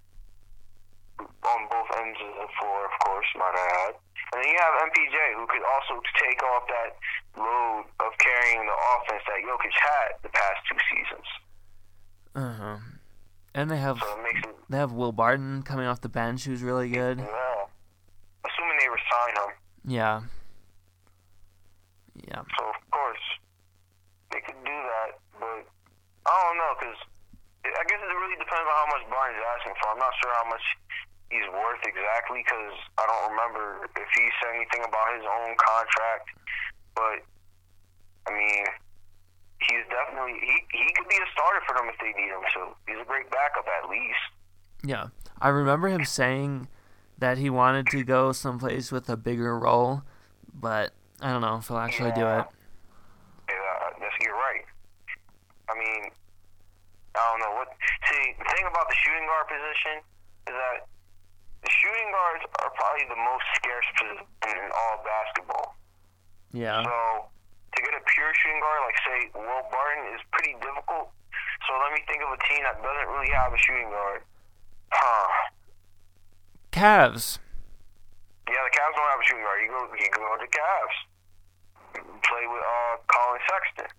Speaker 2: on both ends of the floor, of course, might I add. And then you have MPJ, who could also take off that load of carrying the offense that Jokic had the past two seasons.
Speaker 1: Uh huh. And they have
Speaker 2: So it
Speaker 1: they have Will Barton coming off the bench, who's really good.
Speaker 2: yeah. Assuming they resign him.
Speaker 1: Yeah. Yeah.
Speaker 2: So of course they could do that, but I don't know because I guess it really depends on how much Barnes is asking for. I'm not sure how much he's worth exactly because I don't remember if he said anything about his own contract. But I mean, he's definitely he he could be a starter for them if they need him to. He's a great backup at least.
Speaker 1: Yeah. I remember him saying that he wanted to go someplace with a bigger role, but I don't know if he'll actually do it.
Speaker 2: Yeah, you're right. I mean, I don't know what. See, the thing about the shooting guard position is that the shooting guards are probably the most scarce position in all basketball.
Speaker 1: Yeah.
Speaker 2: So to get a pure shooting guard, like say Will Barton, is pretty difficult. So let me think of a team that doesn't really have a shooting guard. Huh.
Speaker 1: Cavs.
Speaker 2: Yeah, the Cavs don't have a shooting guard. You go, you go to the Cavs. Play with uh, Collin Sexton.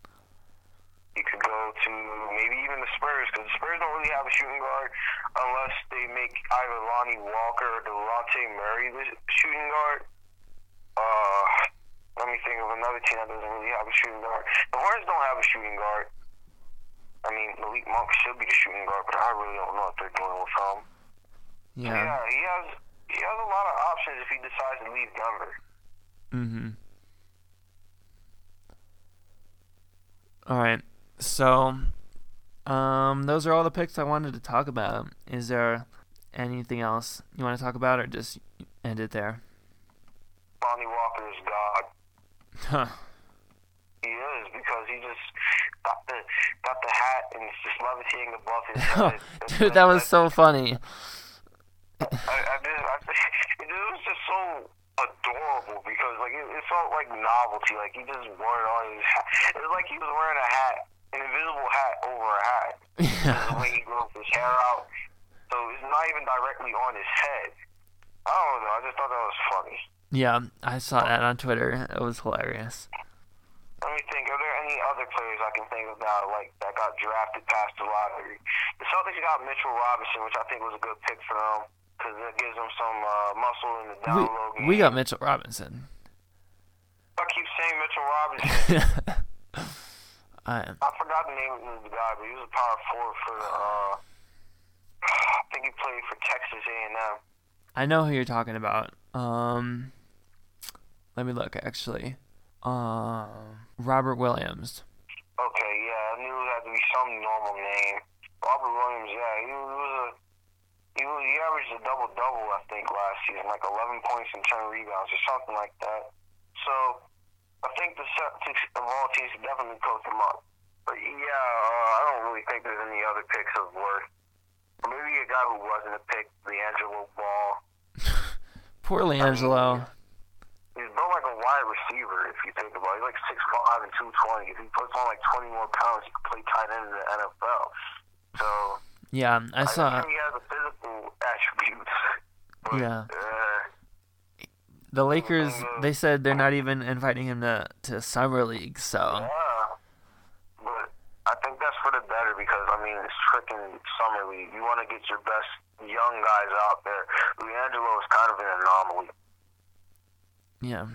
Speaker 2: You could go to maybe even the Spurs because the Spurs don't really have a shooting guard unless they make either Lonnie Walker or Dejounte Murray the shooting guard. Uh, let me think of another team that doesn't really have a shooting guard. The Hornets don't have a shooting guard. I mean, Malik Monk should be the shooting guard, but I really don't know what they're doing with him.
Speaker 1: Yeah.
Speaker 2: Yeah, he has he has a lot of options if he decides to leave Denver.
Speaker 1: Mm-hmm. All right. So, um, those are all the picks I wanted to talk about. Is there anything else you want to talk about, or just end it there?
Speaker 2: Lonnie Walker is God.
Speaker 1: Huh.
Speaker 2: He is because he just got the got the hat and it's just levitating above his oh, head.
Speaker 1: Dude, that was so funny.
Speaker 2: I, I just, I, it was just so adorable because like it, it felt like novelty. Like he just wore it on his hat. It was like he was wearing a hat, an invisible hat over a hat. Yeah. the way he grew his hair out, so it's not even directly on his head. I don't know. I just thought that was funny.
Speaker 1: Yeah, I saw that on Twitter. It was hilarious.
Speaker 2: Let me think. Are there any other players I can think of now, like that got drafted past the lottery? The Celtics got Mitchell Robinson, which I think was a good pick for them because it gives them some uh, muscle in the down low game.
Speaker 1: We, got Mitchell Robinson.
Speaker 2: I keep saying Mitchell Robinson.
Speaker 1: I,
Speaker 2: I forgot the name of the guy, but he was a power forward for the. Uh, I think he played for Texas A&M.
Speaker 1: I know who you're talking about. Um, let me look actually. Uh, Robert Williams.
Speaker 2: Okay, yeah, I knew it had to be some normal name. Robert Williams, yeah, he was a he was he averaged a double double I think last season, like eleven points and ten rebounds or something like that. So I think the Celtics of all teams could definitely coach him up. But yeah, uh, I don't really think there's any other picks of worth. Maybe a guy who wasn't a pick, LiAngelo Ball.
Speaker 1: Poor LiAngelo.
Speaker 2: He's built like a wide receiver if you think about it. He's like six five and two twenty. If he puts on like twenty more pounds, he could play tight end in the NFL. So
Speaker 1: Yeah, I saw.
Speaker 2: think he has the physical attributes. But,
Speaker 1: Yeah.
Speaker 2: Uh,
Speaker 1: The Lakers, they said they're not even inviting him to, to summer league. So
Speaker 2: yeah. But I think that's for the better because I mean it's freaking summer league. You want to get your best young guys out there. LiAngelo is kind of an anomaly.
Speaker 1: Yeah,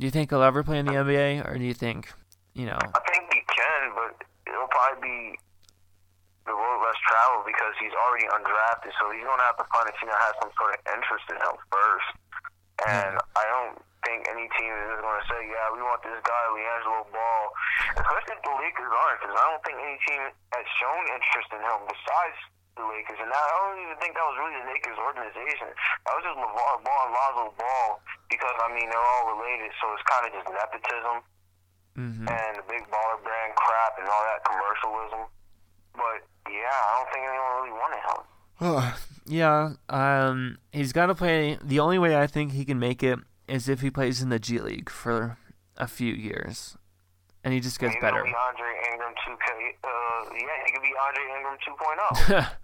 Speaker 1: do you think he'll ever play in the NBA, or do you think, you know?
Speaker 2: I think he can, but it'll probably be the road less traveled because he's already undrafted. So he's going to have to find a team that has some sort of interest in him first. And hmm. I don't think any team is just to say, yeah, we want this guy, LiAngelo Ball. Especially if the Lakers aren't, because I don't think any team has shown interest in him besides the Lakers. And I don't even think that was really the Lakers organization. That was just LeVar Ball and Lonzo Ball because, I mean, they're all related, so it's kind of just nepotism
Speaker 1: hmm
Speaker 2: and the big baller brand crap and all that commercialism. But yeah, I don't think anyone really wanted him.
Speaker 1: yeah, um, he's got to play. The only way I think he can make it is if he plays in the G League for a few years, and he just gets
Speaker 2: Maybe
Speaker 1: better.
Speaker 2: Be Andre Ingram 2K. Uh, yeah, he could be Andre Ingram 2.0.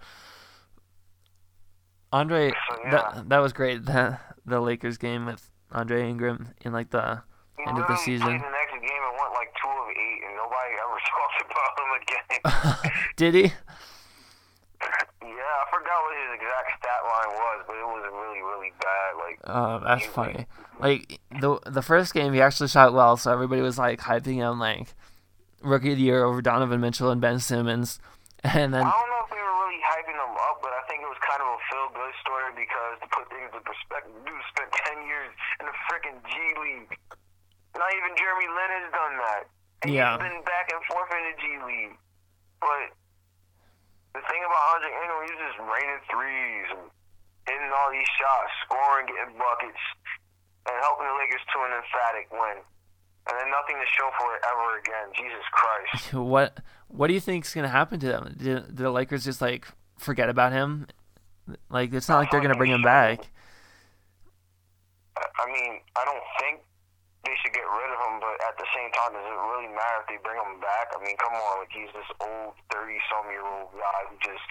Speaker 1: Andre,
Speaker 2: So, yeah.
Speaker 1: that that was great. The the Lakers game with Andre Ingram in like the
Speaker 2: He
Speaker 1: end of the season.
Speaker 2: played the next game and went like two of eight, and nobody ever talked about him again.
Speaker 1: Did he?
Speaker 2: yeah, I forgot what his exact stat line was, but it was really, really bad. Like,
Speaker 1: Oh, that's funny. Like the the first game, he actually shot well, so everybody was like hyping him like rookie of the year over Donovan Mitchell and Ben Simmons, and then
Speaker 2: I don't know if we were really hyping him up, but I think it was kind of a feel-good story because to put things in perspective, dude spent ten years in the freaking G League. Not even Jeremy Lin has done that. And
Speaker 1: Yeah.
Speaker 2: He's been back and forth in the G League. But the thing about Andre Ingram, he's just raining threes and hitting all these shots, scoring, getting buckets, and helping the Lakers to an emphatic win. And then nothing to show for it ever again. Jesus Christ.
Speaker 1: what what do you think is gonna happen to them? Did, did the Lakers just like forget about him? Like it's not like they're gonna bring him back.
Speaker 2: I mean, I don't think they should get rid of him, but at the same time, does it really matter if they bring him back? I mean, come on, like he's this old thirty-some-year-old guy who just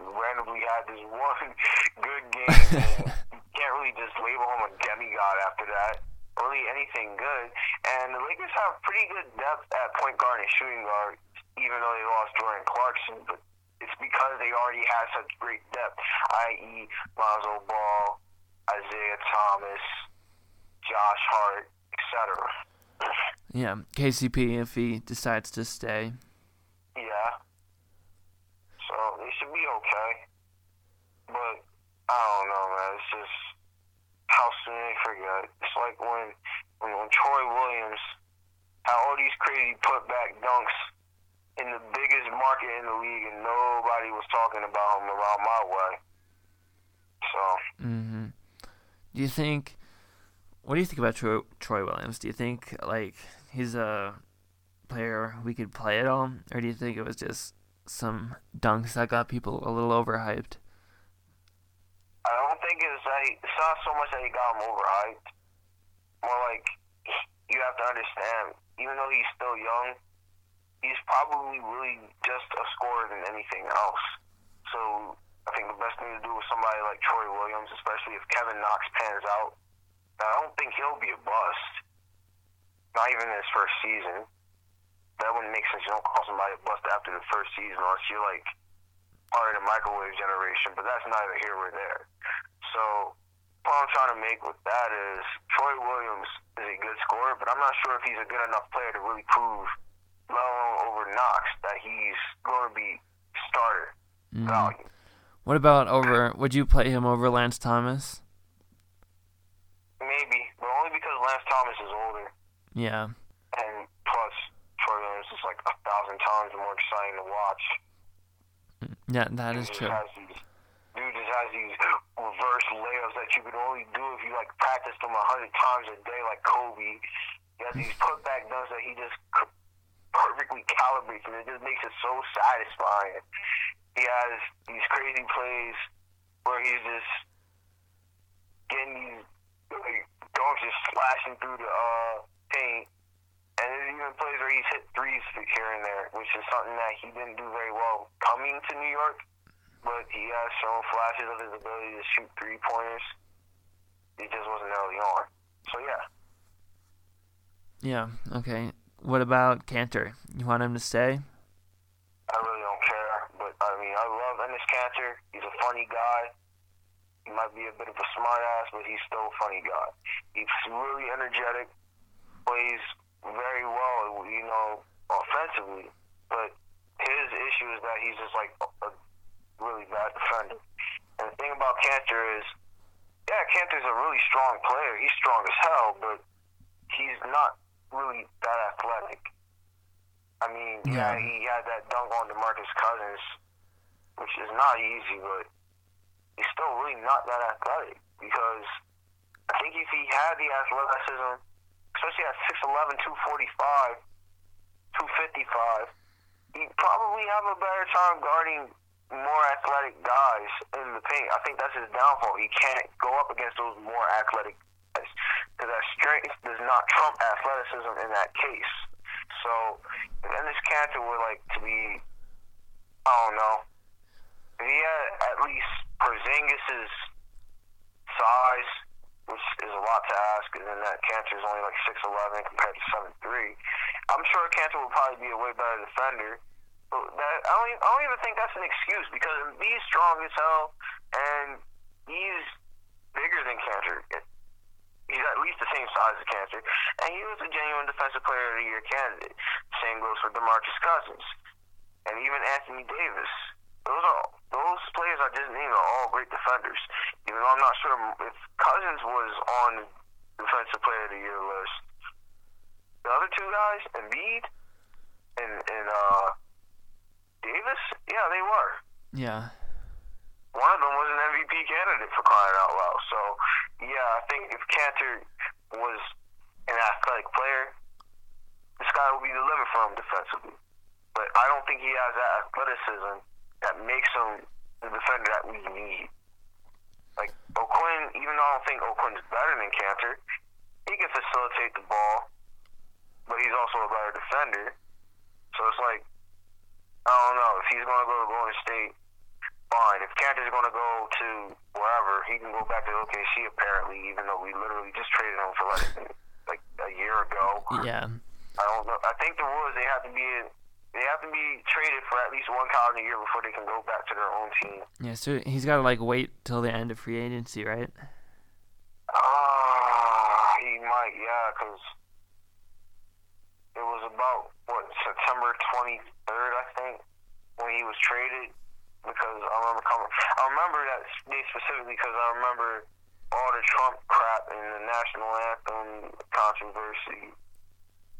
Speaker 2: randomly had this one good game. you can't really just label him a demigod after that. Really, anything good. And the Lakers have pretty good depth at point guard and shooting guard, even though they lost Jordan Clarkson. But it's because they already had such great depth, i.e., Lonzo Ball, Isaiah Thomas, Josh Hart, etc.
Speaker 1: Yeah, KCP if he decides to stay.
Speaker 2: Yeah. So they should be okay. But I don't know, man. It's just how soon they forget. It's like when when, when Troy Williams had all these crazy putback dunks in the biggest market in the league, and nobody was talking about him around my way. So
Speaker 1: hmm Do you think? What do you think about Troy, Troy Williams? Do you think like he's a player we could play at all, or do you think it was just some dunks that got people a little overhyped?
Speaker 2: I don't think it's that he, it's not so much that he got him overhyped. More like you have to understand, even though he's still young, he's probably really just a scorer than anything else. So I think the best thing to do with somebody like Troy Williams, especially if Kevin Knox pans out, I don't think he'll be a bust. Not even in his first season. That wouldn't make sense. You don't call somebody a bust after the first season unless you're like part of the microwave generation, but that's neither here nor there. So, what I'm trying to make with that is Troy Williams is a good scorer, but I'm not sure if he's a good enough player to really prove, let alone over Knox, that he's going to be starter
Speaker 1: Mhm.
Speaker 2: value.
Speaker 1: What about over? Would you play him over Lance Thomas?
Speaker 2: Maybe, but only because Lance Thomas is older,
Speaker 1: Yeah.
Speaker 2: and plus Troy Williams is like a thousand times more exciting to watch.
Speaker 1: Yeah, that
Speaker 2: Dude
Speaker 1: is true.
Speaker 2: these- Dude just has these reverse layups that you could only do if you like practiced them a hundred times a day, like Kobe. He has these putback dunks that he just perfectly calibrates, and it just makes it so satisfying. He has these crazy plays where he's just getting these like, dunks just flashing through the uh, paint. And there's even plays where he's hit threes here and there, which is something that he didn't do very well coming to New York. But he has shown flashes of his ability to shoot three pointers. He just wasn't early on. So yeah,
Speaker 1: Yeah. Okay. What about Kanter? You want him to stay?
Speaker 2: I really don't care. But I mean, I love Enes Kanter. He's a funny guy. He might be a bit of a smart ass, but he's still a funny guy. He's really energetic, plays very well, you know, offensively. But his issue is that he's just like a really bad defender. And the thing about Kanter is, yeah, Kanter's a really strong player. He's strong as hell, but he's not really that athletic. I mean, yeah,
Speaker 1: Yeah.
Speaker 2: he had that dunk on DeMarcus Cousins, which is not easy, but he's still really not that athletic because I think if he had the athleticism, especially at 6'11", 245, 255, he'd probably have a better time guarding more athletic guys in the paint. I think that's his downfall. He can't go up against those more athletic guys because that strength does not trump athleticism in that case. So, if this Kanter would like to be, I don't know, had at least Porzingis's size, which is a lot to ask, and then that Kanter is only like six eleven compared to seven three. I'm sure Kanter will probably be a way better defender. But that I don't, even, I don't even think that's an excuse because he's strong as hell and he's bigger than Kanter. He's at least the same size as Kanter, and he was a genuine defensive player of the year candidate. Same goes for DeMarcus Cousins and even Anthony Davis. Those are those players I just named are all great defenders. Even though I'm not sure if Cousins was on the defensive player of the year list. The other two guys, Embiid and and uh, Davis, yeah, they were.
Speaker 1: Yeah.
Speaker 2: One of them was an MVP candidate for crying out loud. So yeah, I think if Kanter was an athletic player, this guy would be the limit for him defensively. But I don't think he has that athleticism that makes him the defender that we need. Like O'Quinn, even though I don't think O'Quinn's better than Kanter, he can facilitate the ball, but he's also a better defender. So it's like I don't know if he's going to go to Golden State. Fine. If Kanter's going to go to wherever, he can go back to OKC. Apparently, even though we literally just traded him for than like a year ago.
Speaker 1: Yeah.
Speaker 2: I don't know. I think the rule is they have to be they have to be traded for at least one calendar year before they can go back to their own team.
Speaker 1: Yeah, so he's got to like wait till the end of free agency, right?
Speaker 2: Ah, uh, he might, yeah, because it was about what September twenty third, I think, when he was traded. Because I remember coming, I remember that day specifically because I remember all the Trump crap and the national anthem controversy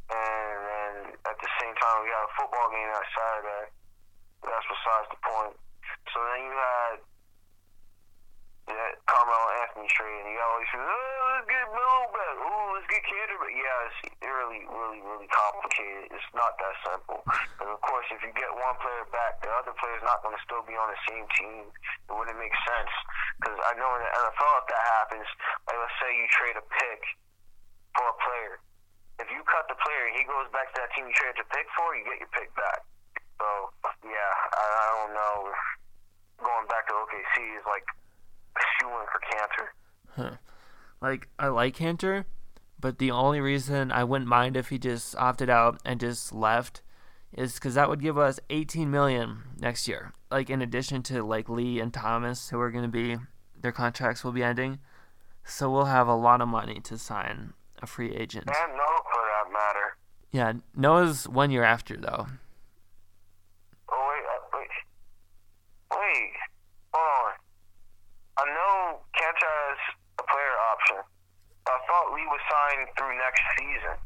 Speaker 2: and then at the same time we got a football game that Saturday. That's besides the point. So then you had that Carmelo Anthony trade, and you these people, oh, let's get Melo back, oh, let's get Kanter back. Yeah, it's really, really, really complicated. It's not that simple. And of course, if you get one player back, the other player's not going to still be on the same team. It wouldn't make sense. Because I know in the NFL, if that happens, like let's say you trade a pick for a player if you cut the player and he goes back to that team you traded to pick for, you get your pick back. So yeah, I, I don't know. If Going back to OKC is like shooing for Kanter.
Speaker 1: Huh. Like I like Kanter, but the only reason I wouldn't mind if he just opted out and just left is because that would give us 18 million next year. Like in addition to like Lee and Thomas, who are going to be their contracts will be ending, so we'll have a lot of money to sign a free agent.
Speaker 2: And no, matter.
Speaker 1: Yeah, Noah's one year after though.
Speaker 2: Oh wait, uh, wait, wait, hold on. I know Kanter has a player option. I thought Lee was signed through next season,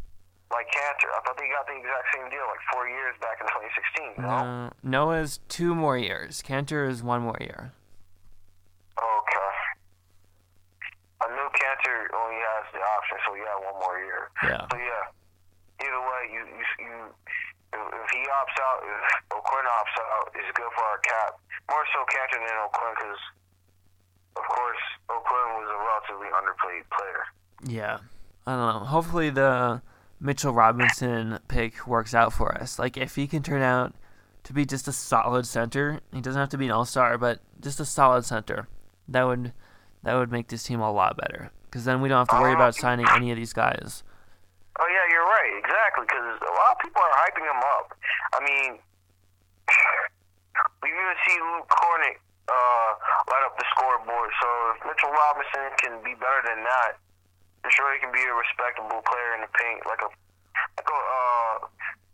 Speaker 2: like Kanter. I thought they got the exact same deal, like four years back in 2016. No,
Speaker 1: uh, Noah's two more years. Kanter is one more year.
Speaker 2: Okay. I knew Kanter only has the option, so yeah, one more year.
Speaker 1: Yeah.
Speaker 2: So yeah, either way, you you, you if he opts out, if O'Quinn opts out, it's good for our cap. More so Kanter than O'Quinn, because of course O'Quinn was a relatively underplayed player.
Speaker 1: Yeah, I don't know. Hopefully the Mitchell Robinson pick works out for us. Like if he can turn out to be just a solid center, he doesn't have to be an all star, but just a solid center. That would that would make this team a lot better. Because then we don't have to worry uh-huh. about signing any of these guys.
Speaker 2: Oh yeah, you're right, exactly. Because a lot of people are hyping him up. I mean, we even see Luke Kornet uh, light up the scoreboard. So if Mitchell Robinson can be better than that, I'm sure he can be a respectable player in the paint, like a like a uh,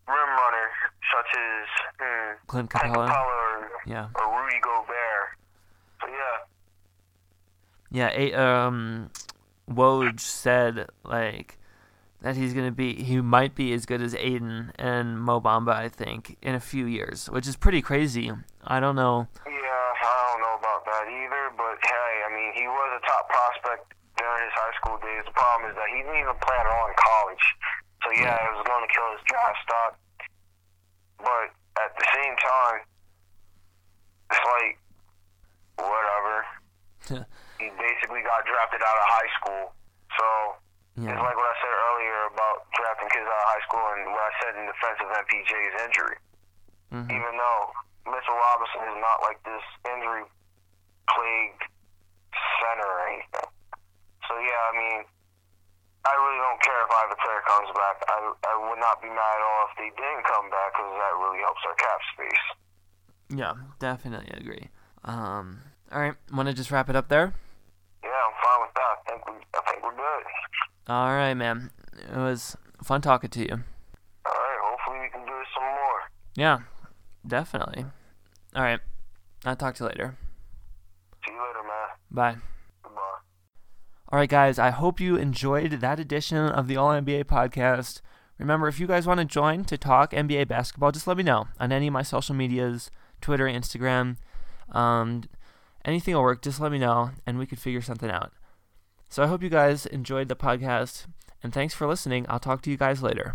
Speaker 2: rim runner such as hmm,
Speaker 1: Clint Capela,
Speaker 2: or,
Speaker 1: yeah,
Speaker 2: or Rudy Gobert. So yeah.
Speaker 1: Yeah, a, um, Woj said like that he's gonna be he might be as good as Ayton and Mo Bamba, I think, in a few years, which is pretty crazy. I don't know.
Speaker 2: Yeah, I don't know about that either, but hey, I mean, he was a top prospect during his high school days. The problem is that he didn't even play at all in college. So yeah, it was going to kill his draft stock. But at the same time, it's like whatever. he basically got drafted out of high school. So
Speaker 1: Yeah.
Speaker 2: it's like what I said earlier about drafting kids out of high school and what I said in defense of MPJ's injury.
Speaker 1: Mhm.
Speaker 2: Even though Mitchell Robinson is not like this injury plagued center or anything. So yeah, I mean, I really don't care if either player comes back. I I would not be mad at all if they didn't come back because that really helps our cap space.
Speaker 1: Yeah, definitely agree. Um, all right, want to just wrap it up there?
Speaker 2: Yeah, I'm fine with that. I think we I think we're good.
Speaker 1: All right, man. It was fun talking to you.
Speaker 2: All right, hopefully we can do some more.
Speaker 1: Yeah, definitely. All right, I'll talk to you later.
Speaker 2: See you later, man.
Speaker 1: Bye.
Speaker 2: Goodbye.
Speaker 1: All right, guys, I hope you enjoyed that edition of the All NBA podcast. Remember, if you guys want to join to talk NBA basketball, just let me know on any of my social medias Twitter, Instagram. Um, anything will work. Just let me know, and we could figure something out. So I hope you guys enjoyed the podcast, and thanks for listening. I'll talk to you guys later.